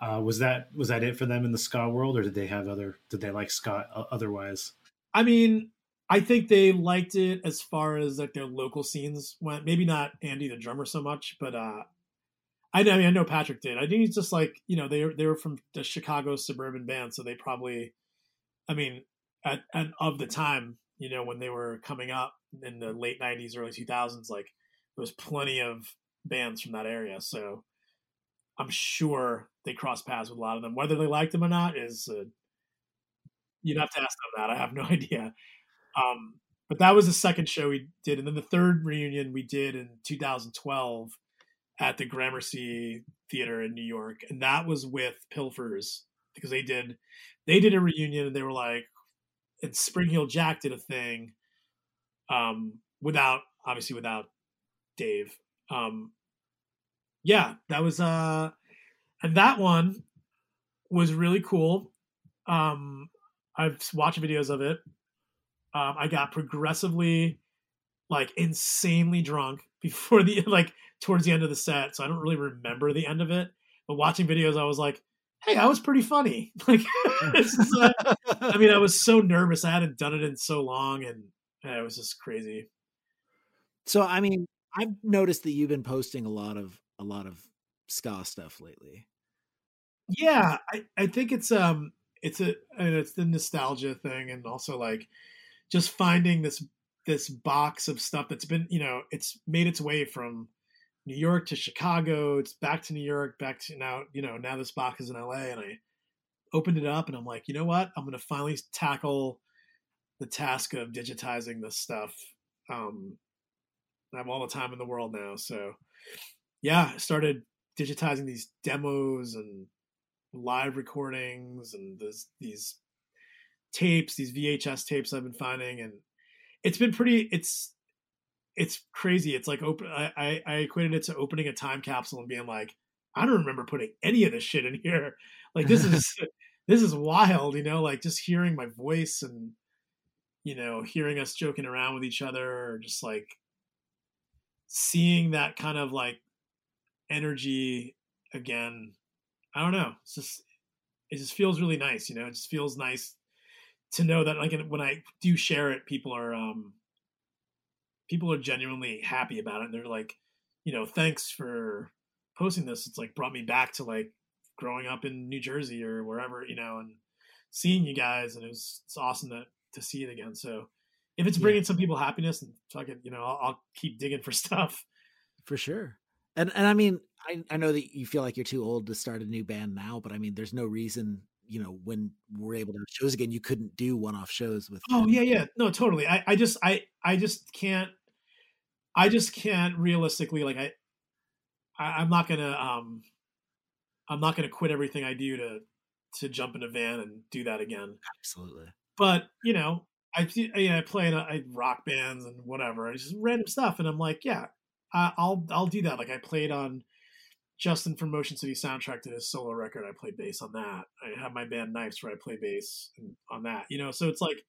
Speaker 1: Uh, was that was that it for them in the ska world, or did they have other? Did they like ska otherwise?
Speaker 3: I mean, I think they liked it as far as like their local scenes went. Maybe not Andy the drummer so much, but uh, I know I, mean, I know Patrick did. I think he's just like you know they they were from the Chicago suburban band, so they probably, I mean, at, at of the time, you know, when they were coming up, in the late 90s early 2000s like there was plenty of bands from that area. So i'm sure they crossed paths with a lot of them. Whether they liked them or not is uh, you'd have to ask them that. I have no *laughs* idea. Um, but that was the second show we did. And then the third reunion we did in 2012 at the gramercy theater in new york. And that was with pilfers because they did they did a reunion and they were like and spring heeled jack did a thing um, without obviously without Dave. Um, yeah, that was uh, and that one was really cool. Um, I've watched videos of it. Um, I got progressively like insanely drunk *laughs* before the like towards the end of the set, so I don't really remember the end of it. But watching videos, I was like, "Hey, I was pretty funny." *laughs* Like, is, uh, I mean, I *laughs* was so nervous. I hadn't done it in so long, and it was just crazy.
Speaker 2: So I mean, I've noticed that you've been posting a lot of a lot of ska stuff lately.
Speaker 3: Yeah, I, I think it's um it's a it's the nostalgia thing and also like just finding this this box of stuff that's been you know it's made its way from New York to Chicago it's back to New York back to now you know now this box is in LA and I opened it up and I'm like you know what I'm gonna finally tackle the task of digitizing this stuff. Um, I have all the time in the world now, so yeah, I started digitizing these demos and live recordings and this, these tapes, these VHS tapes I've been finding, and it's been pretty. It's it's crazy. It's like open. I, I, I equated it to opening a time capsule and being like, I don't remember putting any of this shit in here. *laughs* Like this is *laughs* this is wild, you know. Like just hearing my voice and you know, hearing us joking around with each other or just like seeing that kind of like energy again. I don't know. It's just it just feels really nice, you know. It just feels nice to know that like when I do share it, people are um people are genuinely happy about it. And they're like, you know, thanks for posting this. It's like brought me back to like growing up in New Jersey or wherever, you know, and seeing you guys and it was it's awesome that to see it again. So if it's bringing yeah. some people happiness and fucking, you know, I'll, I'll, keep digging for *laughs* stuff.
Speaker 2: For sure. And and I mean, I, I know that you feel like you're too old to start a new band now, but I mean, there's no reason, you know, when we're able to have shows again, you couldn't do one-off shows with.
Speaker 3: Oh yeah, yeah, no, totally. I, I just, I, I just can't, I just can't realistically, like, I, I I'm not gonna, um, I'm not gonna quit everything I do to, to jump in a van and do that again.
Speaker 2: Absolutely.
Speaker 3: But you know, I yeah, I play in I rock bands and whatever, I just random stuff, and I'm like, yeah, I'll I'll do that. Like I played on Justin from Motion City Soundtrack to his solo record. I played bass on that. I have my band Knives where I play bass on that. You know, so it's like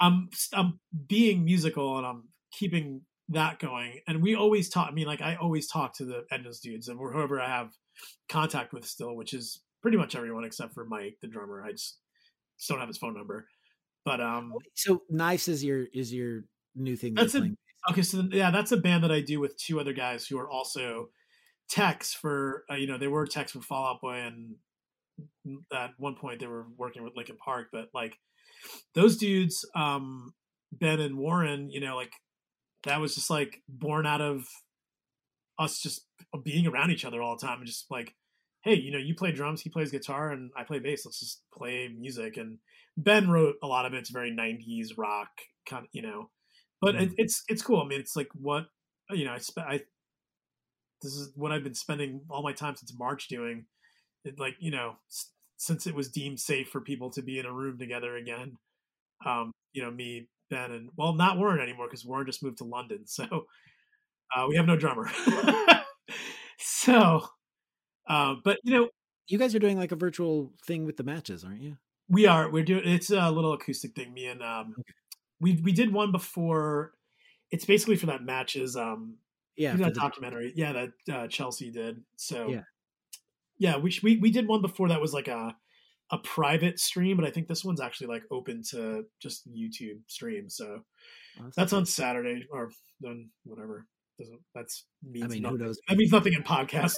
Speaker 3: I'm I'm being musical and I'm keeping that going. And we always talk. I mean, like I always talk to the Edna's dudes and whoever I have contact with still, which is pretty much everyone except for Mike, the drummer. I just, just don't have his phone number. But um,
Speaker 2: so Knives is your is your new thing.
Speaker 3: That's a, okay. So yeah, that's a band that I do with two other guys who are also techs for uh, you know they were techs for Fall Out Boy and at one point they were working with Linkin Park, but like those dudes, um, Ben and Warren, you know, like that was just like born out of us just being around each other all the time and just like hey you know you play drums he plays guitar and i play bass. Let's just play music. And ben wrote a lot of it. it's very 90s rock kind of you know. But mm-hmm. it, it's it's cool. I mean it's like what you know i spent i this is what i've been spending all my time since march doing. It, like you know s- since it was deemed safe for people to be in a room together again um you know me Ben and well, not Warren anymore because Warren just moved to London, *laughs* so uh, we have no drummer. *laughs* so, uh, but you know,
Speaker 2: you guys are doing like a virtual thing with the matches, aren't you?
Speaker 3: We are. We're doing. It's a little acoustic thing. Me and um, okay. we we did one before. It's basically for that matches. Um,
Speaker 2: yeah,
Speaker 3: that documentary. The... Yeah, that uh, Chelsea did. So
Speaker 2: yeah,
Speaker 3: yeah, we we we did one before that was like a a private stream, but I think this one's actually like open to just YouTube stream. So oh, that's, that's on Saturday or then whatever. Doesn't that's means I mean, nothing. who knows? That means nothing in podcast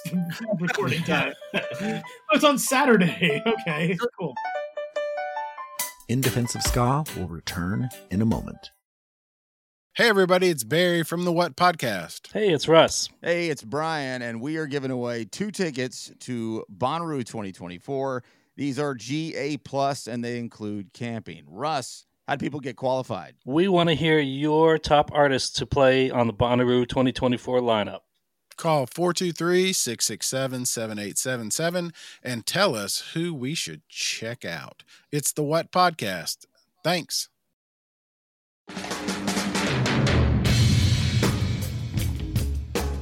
Speaker 3: *laughs* recording time. *laughs* oh, it's on Saturday. *laughs* Okay, cool.
Speaker 7: In Defense of Ska will return in a moment.
Speaker 4: Hey, everybody, it's Barry from the What Podcast.
Speaker 5: Hey, it's Russ.
Speaker 6: Hey, it's Brian, and we are giving away two tickets to Bonnaroo 2024. These are GA plus and they include camping. Russ, how do people get qualified?
Speaker 5: We want to hear your top artists to play on the Bonnaroo 2024 lineup.
Speaker 4: Call 423 667 7877 and tell us who we should check out. It's the What Podcast. Thanks.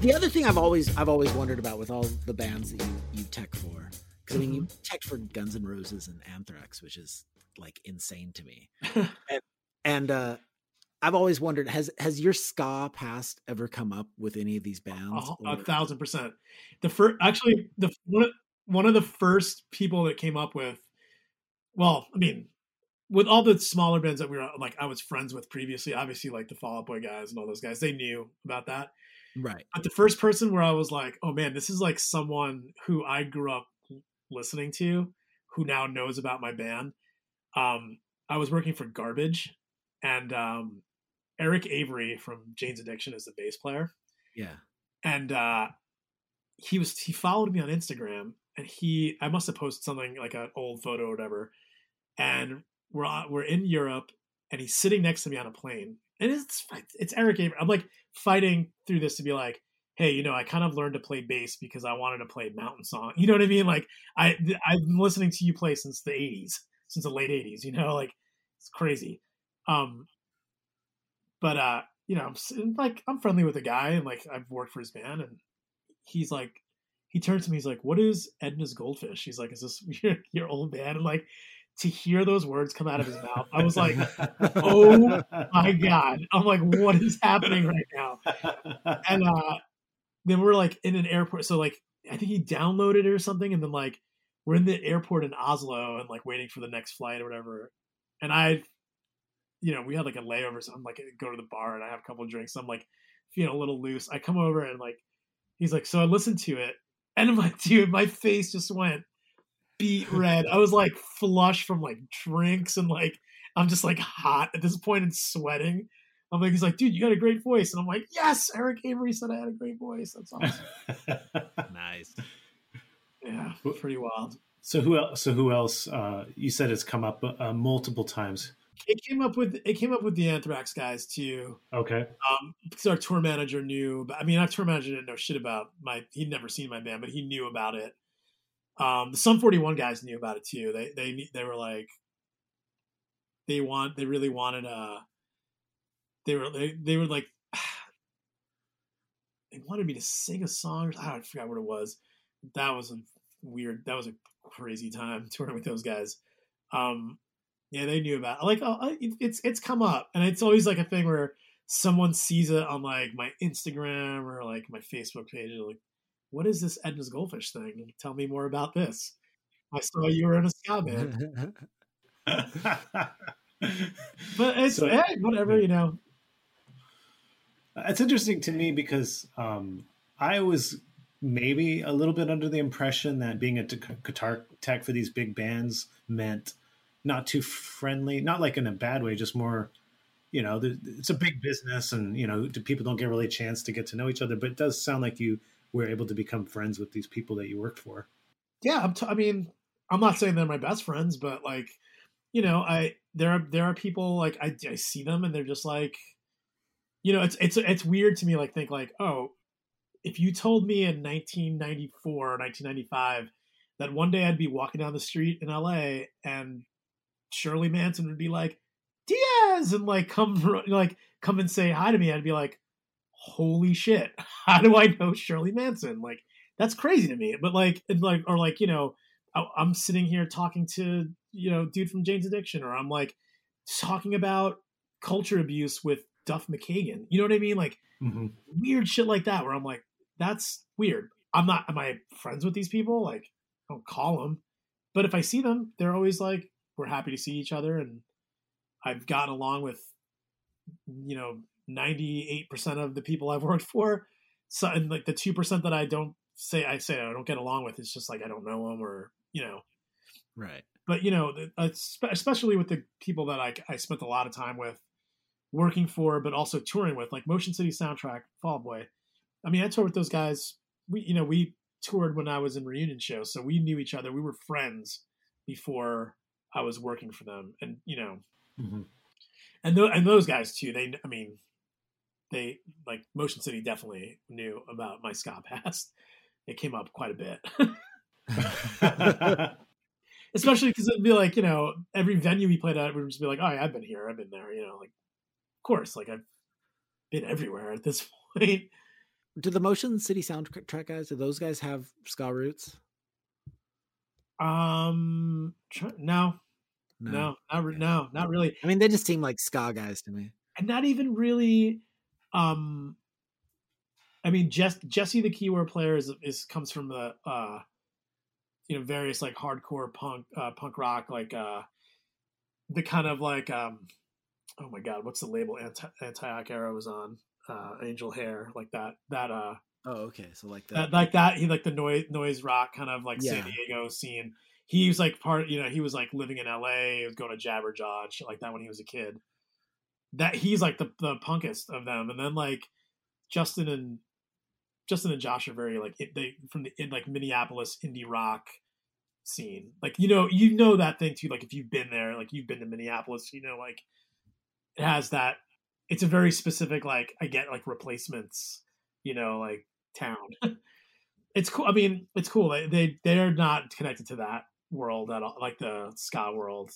Speaker 2: The other thing I've always I've always wondered about with all the bands that you, you tech for because I mean, you mm-hmm. checked for Guns N' Roses and Anthrax, which is like insane to me. *laughs* and, and uh, I've always wondered has has your ska past ever come up with any of these bands?
Speaker 3: A, a thousand percent. The first, actually, the one of, one of the first people that came up with, well, I mean, with all the smaller bands that we were like, I was friends with previously. Obviously, like the Fall Out Boy guys and all those guys, they knew about that.
Speaker 2: Right.
Speaker 3: But the first person where I was like, oh man, this is like someone who I grew up listening to who now knows about my band. Um, I was working for Garbage, and um, Eric Avery from Jane's Addiction is the bass player.
Speaker 2: Yeah,
Speaker 3: and uh, he was he followed me on Instagram, and he I must have posted something like an old photo or whatever, and we're we're in Europe, and he's sitting next to me on a plane, and it's it's Eric Avery. I'm like fighting through this to be like, hey, you know, I kind of learned to play bass because I wanted to play mountain song. You know what I mean? Like I I've been listening to you play since the 80s, since the late 80s, you know, like it's crazy. Um but uh, you know, I'm like I'm friendly with the guy and like I've worked for his band and he's like he turns to me, he's like, What is Edna's Goldfish? He's like, Is this *laughs* your, your old band? And like to hear those words come out of his mouth, I was like, "Oh my god!" I'm like, "What is happening right now?" And uh, then we're like in an airport. So like I think he downloaded it or something, and then like we're in the airport in Oslo and like waiting for the next flight or whatever. And I, you know, we had like a layover, so I'm like go to the bar and I have a couple drinks. So I'm like feeling a little loose. I come over and like he's like, so I listened to it, and I'm like, *laughs* dude, my face just went beat red. I was like flush from like drinks and like I'm just like hot at this point and sweating. I'm like, he's like, dude, you got a great voice. And I'm like, yes, Eric Avery said I had a great voice. That's *laughs* awesome.
Speaker 2: nice.
Speaker 3: Yeah, pretty wild.
Speaker 1: So who else? So who else? Uh, you said it's come up uh, multiple times.
Speaker 3: It came up with it came up with the Anthrax guys too.
Speaker 1: Okay.
Speaker 3: Um, because our tour manager knew. I mean, our tour manager didn't know shit about my. He'd never seen my band, but he knew about it. Um, the Sum 41 guys knew about it too. They they they were like, they want they really wanted a uh, they were they, they were like *sighs* they wanted me to sing a song. I, don't, I forgot what it was, that was a weird. That was a crazy time *laughs* touring with those guys. Um, yeah, they knew about. Like, oh, it, it's it's come up, and it's always like a thing where someone sees it on like my Instagram or like my Facebook page. and like, what is this Edna's Goldfish thing? Tell me more about this. I saw you were in a ska band, *laughs* but it's
Speaker 1: So-
Speaker 3: hey, whatever you know.
Speaker 1: It's interesting to me because um, I was maybe a little bit under the impression that being a t- guitar tech for these big bands meant not too friendly, not like in a bad way, just more, you know, it's a big business and, you know, people don't get really a chance to get to know each other. But it does sound like you were able to become friends with these people that you worked for.
Speaker 3: yeah I'm t- i mean i'm not saying they're my best friends but like you know i there are there are people like I, I see them and they're just like you know it's it's it's weird to me like think like oh if you told me in 1994 or 1995 that one day i'd be walking down the street in la and shirley manson would be like diaz and like come *laughs* like come and say hi to me i'd be like holy shit *laughs* how do i know shirley manson like that's crazy to me. But like, and like, or like, you know, I'm sitting here talking to you know, dude from Jane's Addiction, or I'm like talking about culture abuse with Duff McKagan. You know what I mean? Like
Speaker 1: Mm-hmm.
Speaker 3: weird shit like that, where I'm like, that's weird. I'm not. Am I friends with these people? Like, I don't call them, but if I see them, they're always like, we're happy to see each other, and I've gotten along with, you know, 98 percent of the people I've *laughs* worked for. So, and like the two percent that I don't say I say I don't get along with, it's just like I don't know them, or you know,
Speaker 2: Right.
Speaker 3: but you know, uh, spe- especially with the people that I, I spent a lot of time with, working for, but also touring with, like Motion City Soundtrack, Fall Boy. I mean, I toured with those guys. We, you know, we toured when I was in reunion shows, so we knew each other. We were friends before I was working for them, and you know,
Speaker 1: Mm-hmm.
Speaker 3: and th- and those guys too. They, I mean, they like Motion City definitely knew about my ska *laughs* past. It came up quite a bit. *laughs* especially because it'd be like you know every venue we played at would just be like oh yeah, i've been here i've been there you know like course like i've been everywhere at this *laughs* point
Speaker 2: Do the Motion City soundtrack guys? Do those guys have ska roots?
Speaker 3: um tr- no no not re- no not really
Speaker 2: I mean, they just seem like ska guys to me.
Speaker 3: and not even really um i mean Jess, jesse the keyword player is, is comes from the uh you know various like hardcore punk uh punk rock like uh the kind of like um oh my god what's the label anti Antioch Arrow was on uh angel hair like that that uh
Speaker 2: Oh, okay. So like
Speaker 3: that
Speaker 2: that.
Speaker 3: like that he like the noise noise rock kind of like
Speaker 2: Yeah.
Speaker 3: San Diego scene. He was like part you know he was like living in L.A. He was going to Jabberjaw and shit like that when he was a kid. That he's like the the punkest of them, and then like Justin and Justin and Josh are very like it, they from the in like Minneapolis indie rock scene. Like you know you know that thing too. Like if you've been there, like you've been to Minneapolis, you know like it has that. It's a very specific like I get like replacements, you know like town. *laughs* it's cool. I mean, it's cool. They they they're not connected to that world at all, like the ska world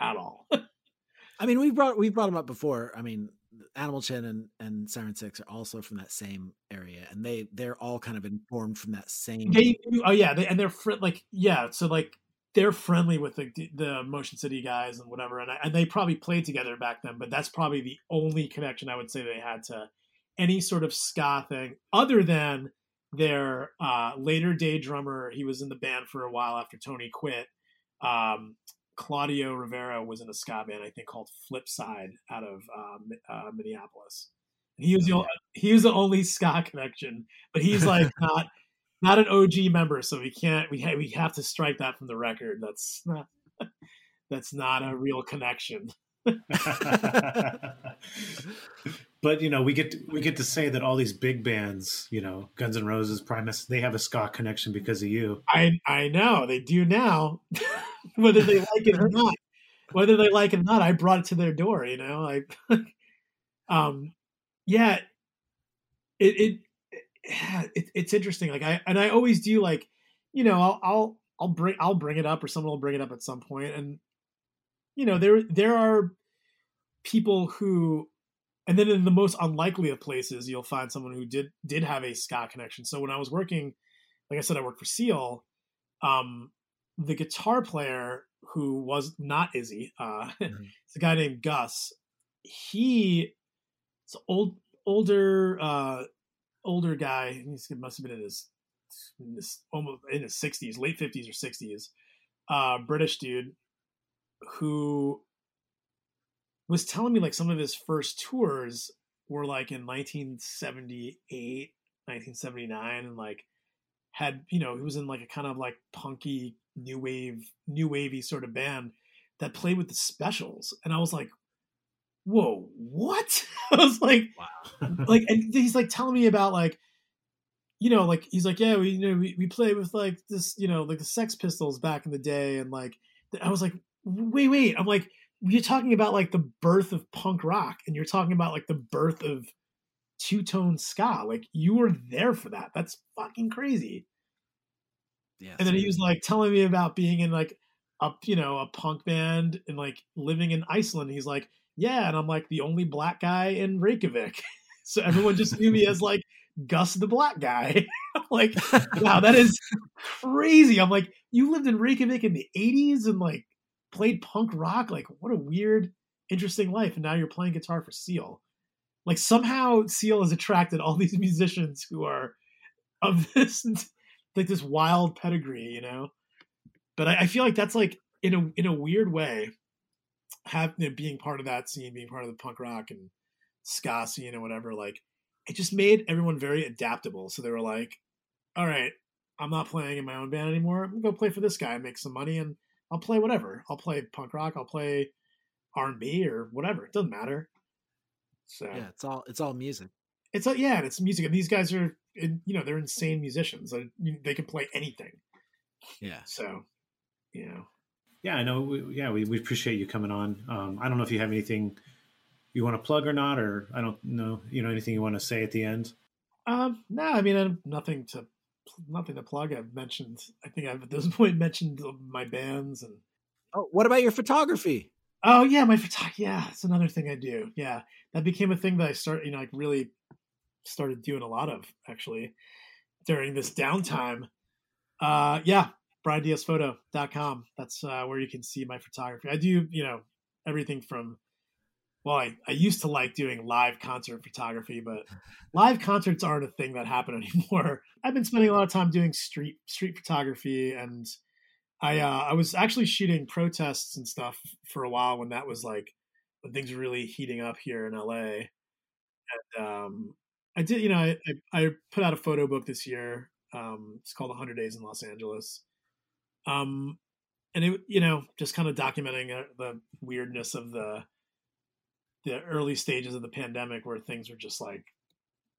Speaker 3: at all. *laughs*
Speaker 2: I mean, we brought we brought them up before. I mean, Animal Chin and and Siren Six are also from that same area, and they they're all kind of informed from that same.
Speaker 3: they oh yeah, they, and they're fri like yeah, so like they're friendly with the the Motion City guys and whatever, and I, and they probably played together back then. But that's probably the only connection I would say they had to any sort of ska thing, other than their uh, later day drummer. He was in the band for a while after Tony quit. Um, Claudio Rivera was in a ska band, I think called Flipside, out of uh, uh, Minneapolis. And he was the o- he was the only ska connection, but he's like *laughs* not not an OG member, so we can't we ha- we have to strike that from the record. That's not *laughs* that's not a real connection. *laughs*
Speaker 1: but you know, we get to, we get to say that all these big bands, you know, Guns N' Roses, Primus, they have a ska connection because of you.
Speaker 3: I I know they do now, *laughs* whether they like it or not. Whether they like it or not, I brought it to their door. You know, like, um, yeah, it it, *sighs* it it's interesting. Like I and I always do like, you know, I'll I'll I'll bring I'll bring it up or someone will bring it up at some point, and you know there there are people who and then in the most unlikely of places you'll find someone who did did have a ska connection so when i was working like I said, I work for Seal. Um, the guitar player who was not Izzy, uh, *laughs*
Speaker 2: Mhm.
Speaker 3: it's a guy named Gus. He, it's old, older, uh, older guy. He must have been in his, in his almost in his sixties, late fifties or sixties. Uh, British dude who was telling me like some of his first tours were like in 1978 1979 and like had you know he was in like a kind of like punky new wave new wavy sort of band that played with the specials and i was like whoa what *laughs* i was like *laughs* like and he's like telling me about like you know like he's like yeah we you know we, we played with like this you know like the sex pistols back in the day and like i was like wait wait i'm like you're talking about like the birth of punk rock and you're talking about like the birth of two-tone ska like you were there for that that's fucking crazy
Speaker 2: Yeah.
Speaker 3: and then he was like telling me about being in like a you know a punk band and like living in Iceland. He's like, yeah, and I'm like the only black guy in Reykjavik, *laughs* so everyone just knew me as like Gus the black guy. *laughs* Like, wow, that is crazy. I'm like, you lived in Reykjavik in the '80s and like played punk rock. Like, what a weird, interesting life. And now you're playing guitar for Seal. Like somehow Seal has attracted all these musicians who are of *laughs* this like this wild pedigree, you know. But I, I feel like that's like in a in a weird way, have you know, being part of that scene, being part of the punk rock and ska scene or whatever. Like it just made everyone very adaptable. So they were like, "All right, I'm not playing in my own band anymore. I'm gonna go play for this guy, make some money, and I'll play whatever. I'll play punk rock. I'll play R and B or whatever. It doesn't matter." So
Speaker 2: yeah, it's all it's all music.
Speaker 3: it's a, yeah, and it's music, and these guys are, you know, they're insane musicians. They can play anything.
Speaker 2: Yeah.
Speaker 3: So, you know,
Speaker 1: Yeah, I know. We, yeah, we, we appreciate you coming on. Um, I don't know if you have anything you want to plug or not, or I don't know, you know, anything you want to say at the end.
Speaker 3: um, no, I mean, I'm nothing to nothing to plug. I've mentioned, I think I've at this *laughs* point mentioned my bands and
Speaker 2: Oh, what about your photography?
Speaker 3: oh yeah, my photography. Yeah, it's another thing I do. Yeah, that became a thing that I start, you know, like really started doing a lot of actually during this downtime. Uh, yeah, briandiazphoto.com. That's uh, where you can see my photography. I do, you know, everything from, well, I, I used to like doing live concert photography, but live concerts aren't a thing that happen *laughs* anymore. I've been spending a lot of time doing street street photography and I uh, I was actually shooting protests and stuff for a while when that was like when things were really heating up here in LA. And um, I did, you know, I, I, I put out a photo book this year. Um, it's called 100 Days in Los Angeles. Um, and it, you know, just kind of documenting uh, the weirdness of the the early stages of the pandemic, where things were just like,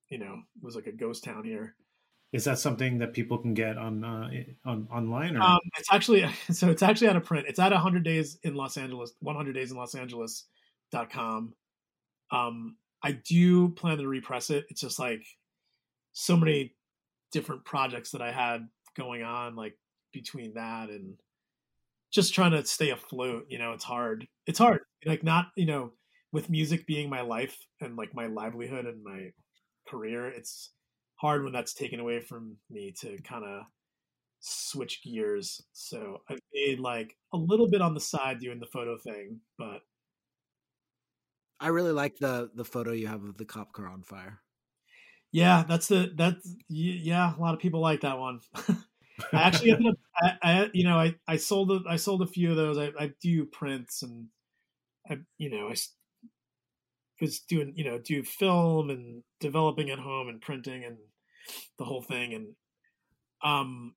Speaker 3: you know, it was like a ghost town here.
Speaker 1: Is that something that people can get on uh, on online? Or
Speaker 3: Um, it's actually *laughs* so it's actually out of print. It's at 100 days in Los Angeles, 100 days in Los Angeles. Angeles.com. Um, I do plan to repress it. It's just like so many different projects that I had going on, like between that and just trying to stay afloat. You know, it's hard. It's hard. Like not, you know, with music being my life and like my livelihood and my career, it's hard when that's taken away from me to kind of switch gears. So I made like a little bit on the side doing the photo thing, but
Speaker 2: I really like the the photo you have of the cop car on fire.
Speaker 3: yeah, that's the that's yeah, a lot of people like that one. *laughs* I actually ended up, I, I you know I I sold a, I sold a few of those. I, I do prints and I you know I was doing you know do film and developing at home and printing and the whole thing and um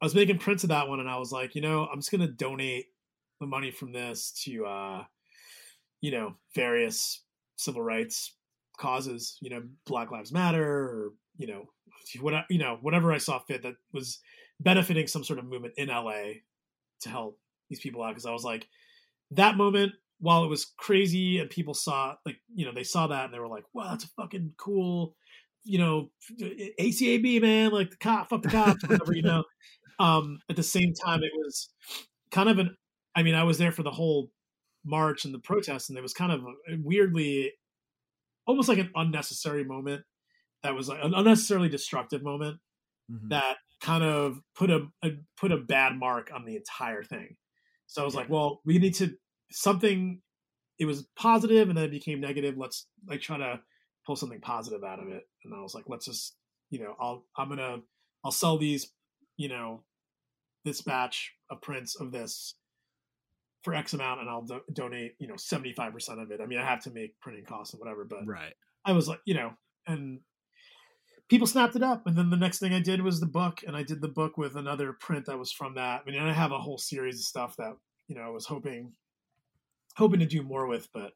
Speaker 3: I was making prints of that one and I was like you know I'm just gonna donate the money from this to uh you know various civil rights causes you know Black Lives Matter or you know whatever you know whatever I saw fit that was benefiting some sort of movement in LA to help these people out because I was like that moment while it was crazy and people saw like you know they saw that and they were like wow that's a fucking cool you know ACAB man like the cop fuck the cops whatever you know *laughs* um at the same time it was kind of an I mean I was there for the whole march and the protests and it was kind of weirdly almost like an unnecessary moment that was like an unnecessarily destructive moment
Speaker 2: Mhm.
Speaker 3: that kind of put a, a put a bad mark on the entire thing. So I was like, well, we need to something. It was positive and then it became negative. Let's like try to pull something positive out of it. And I was like, let's just you know, I'll I'm gonna I'll sell these, you know, this batch of prints of this for X amount, and I'll do- donate, you know, seventy five percent of it. I mean, I have to make printing costs and whatever, but
Speaker 2: Right.
Speaker 3: I was like, you know, and people snapped it up. And then the next thing I did was the book, and I did the book with another print that was from that. I mean, I have a whole series of stuff that you know I was hoping hoping to do more with, but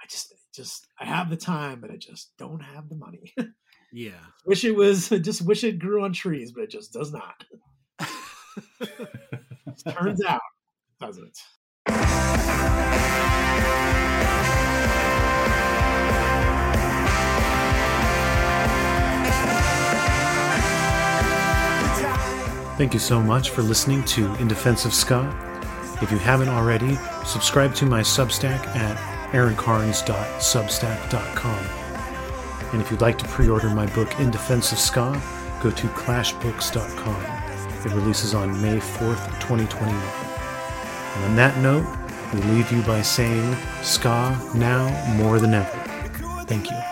Speaker 3: I just just I have the time, but I just don't have the money. *laughs*
Speaker 2: Yeah.
Speaker 3: wish it was I *laughs* just wish it grew on trees, but it just does not. *laughs* Turns out doesn't.
Speaker 1: Thank you so much for listening to In Defense of Ska. If you haven't already, subscribe to my Substack at aaroncarnes.substack.com. And if you'd like to pre order my book In Defense of Ska, go to clashbooks.com. It releases on May 4th, 2021. And on that note, we leave you by saying Ska now more than ever. Thank you.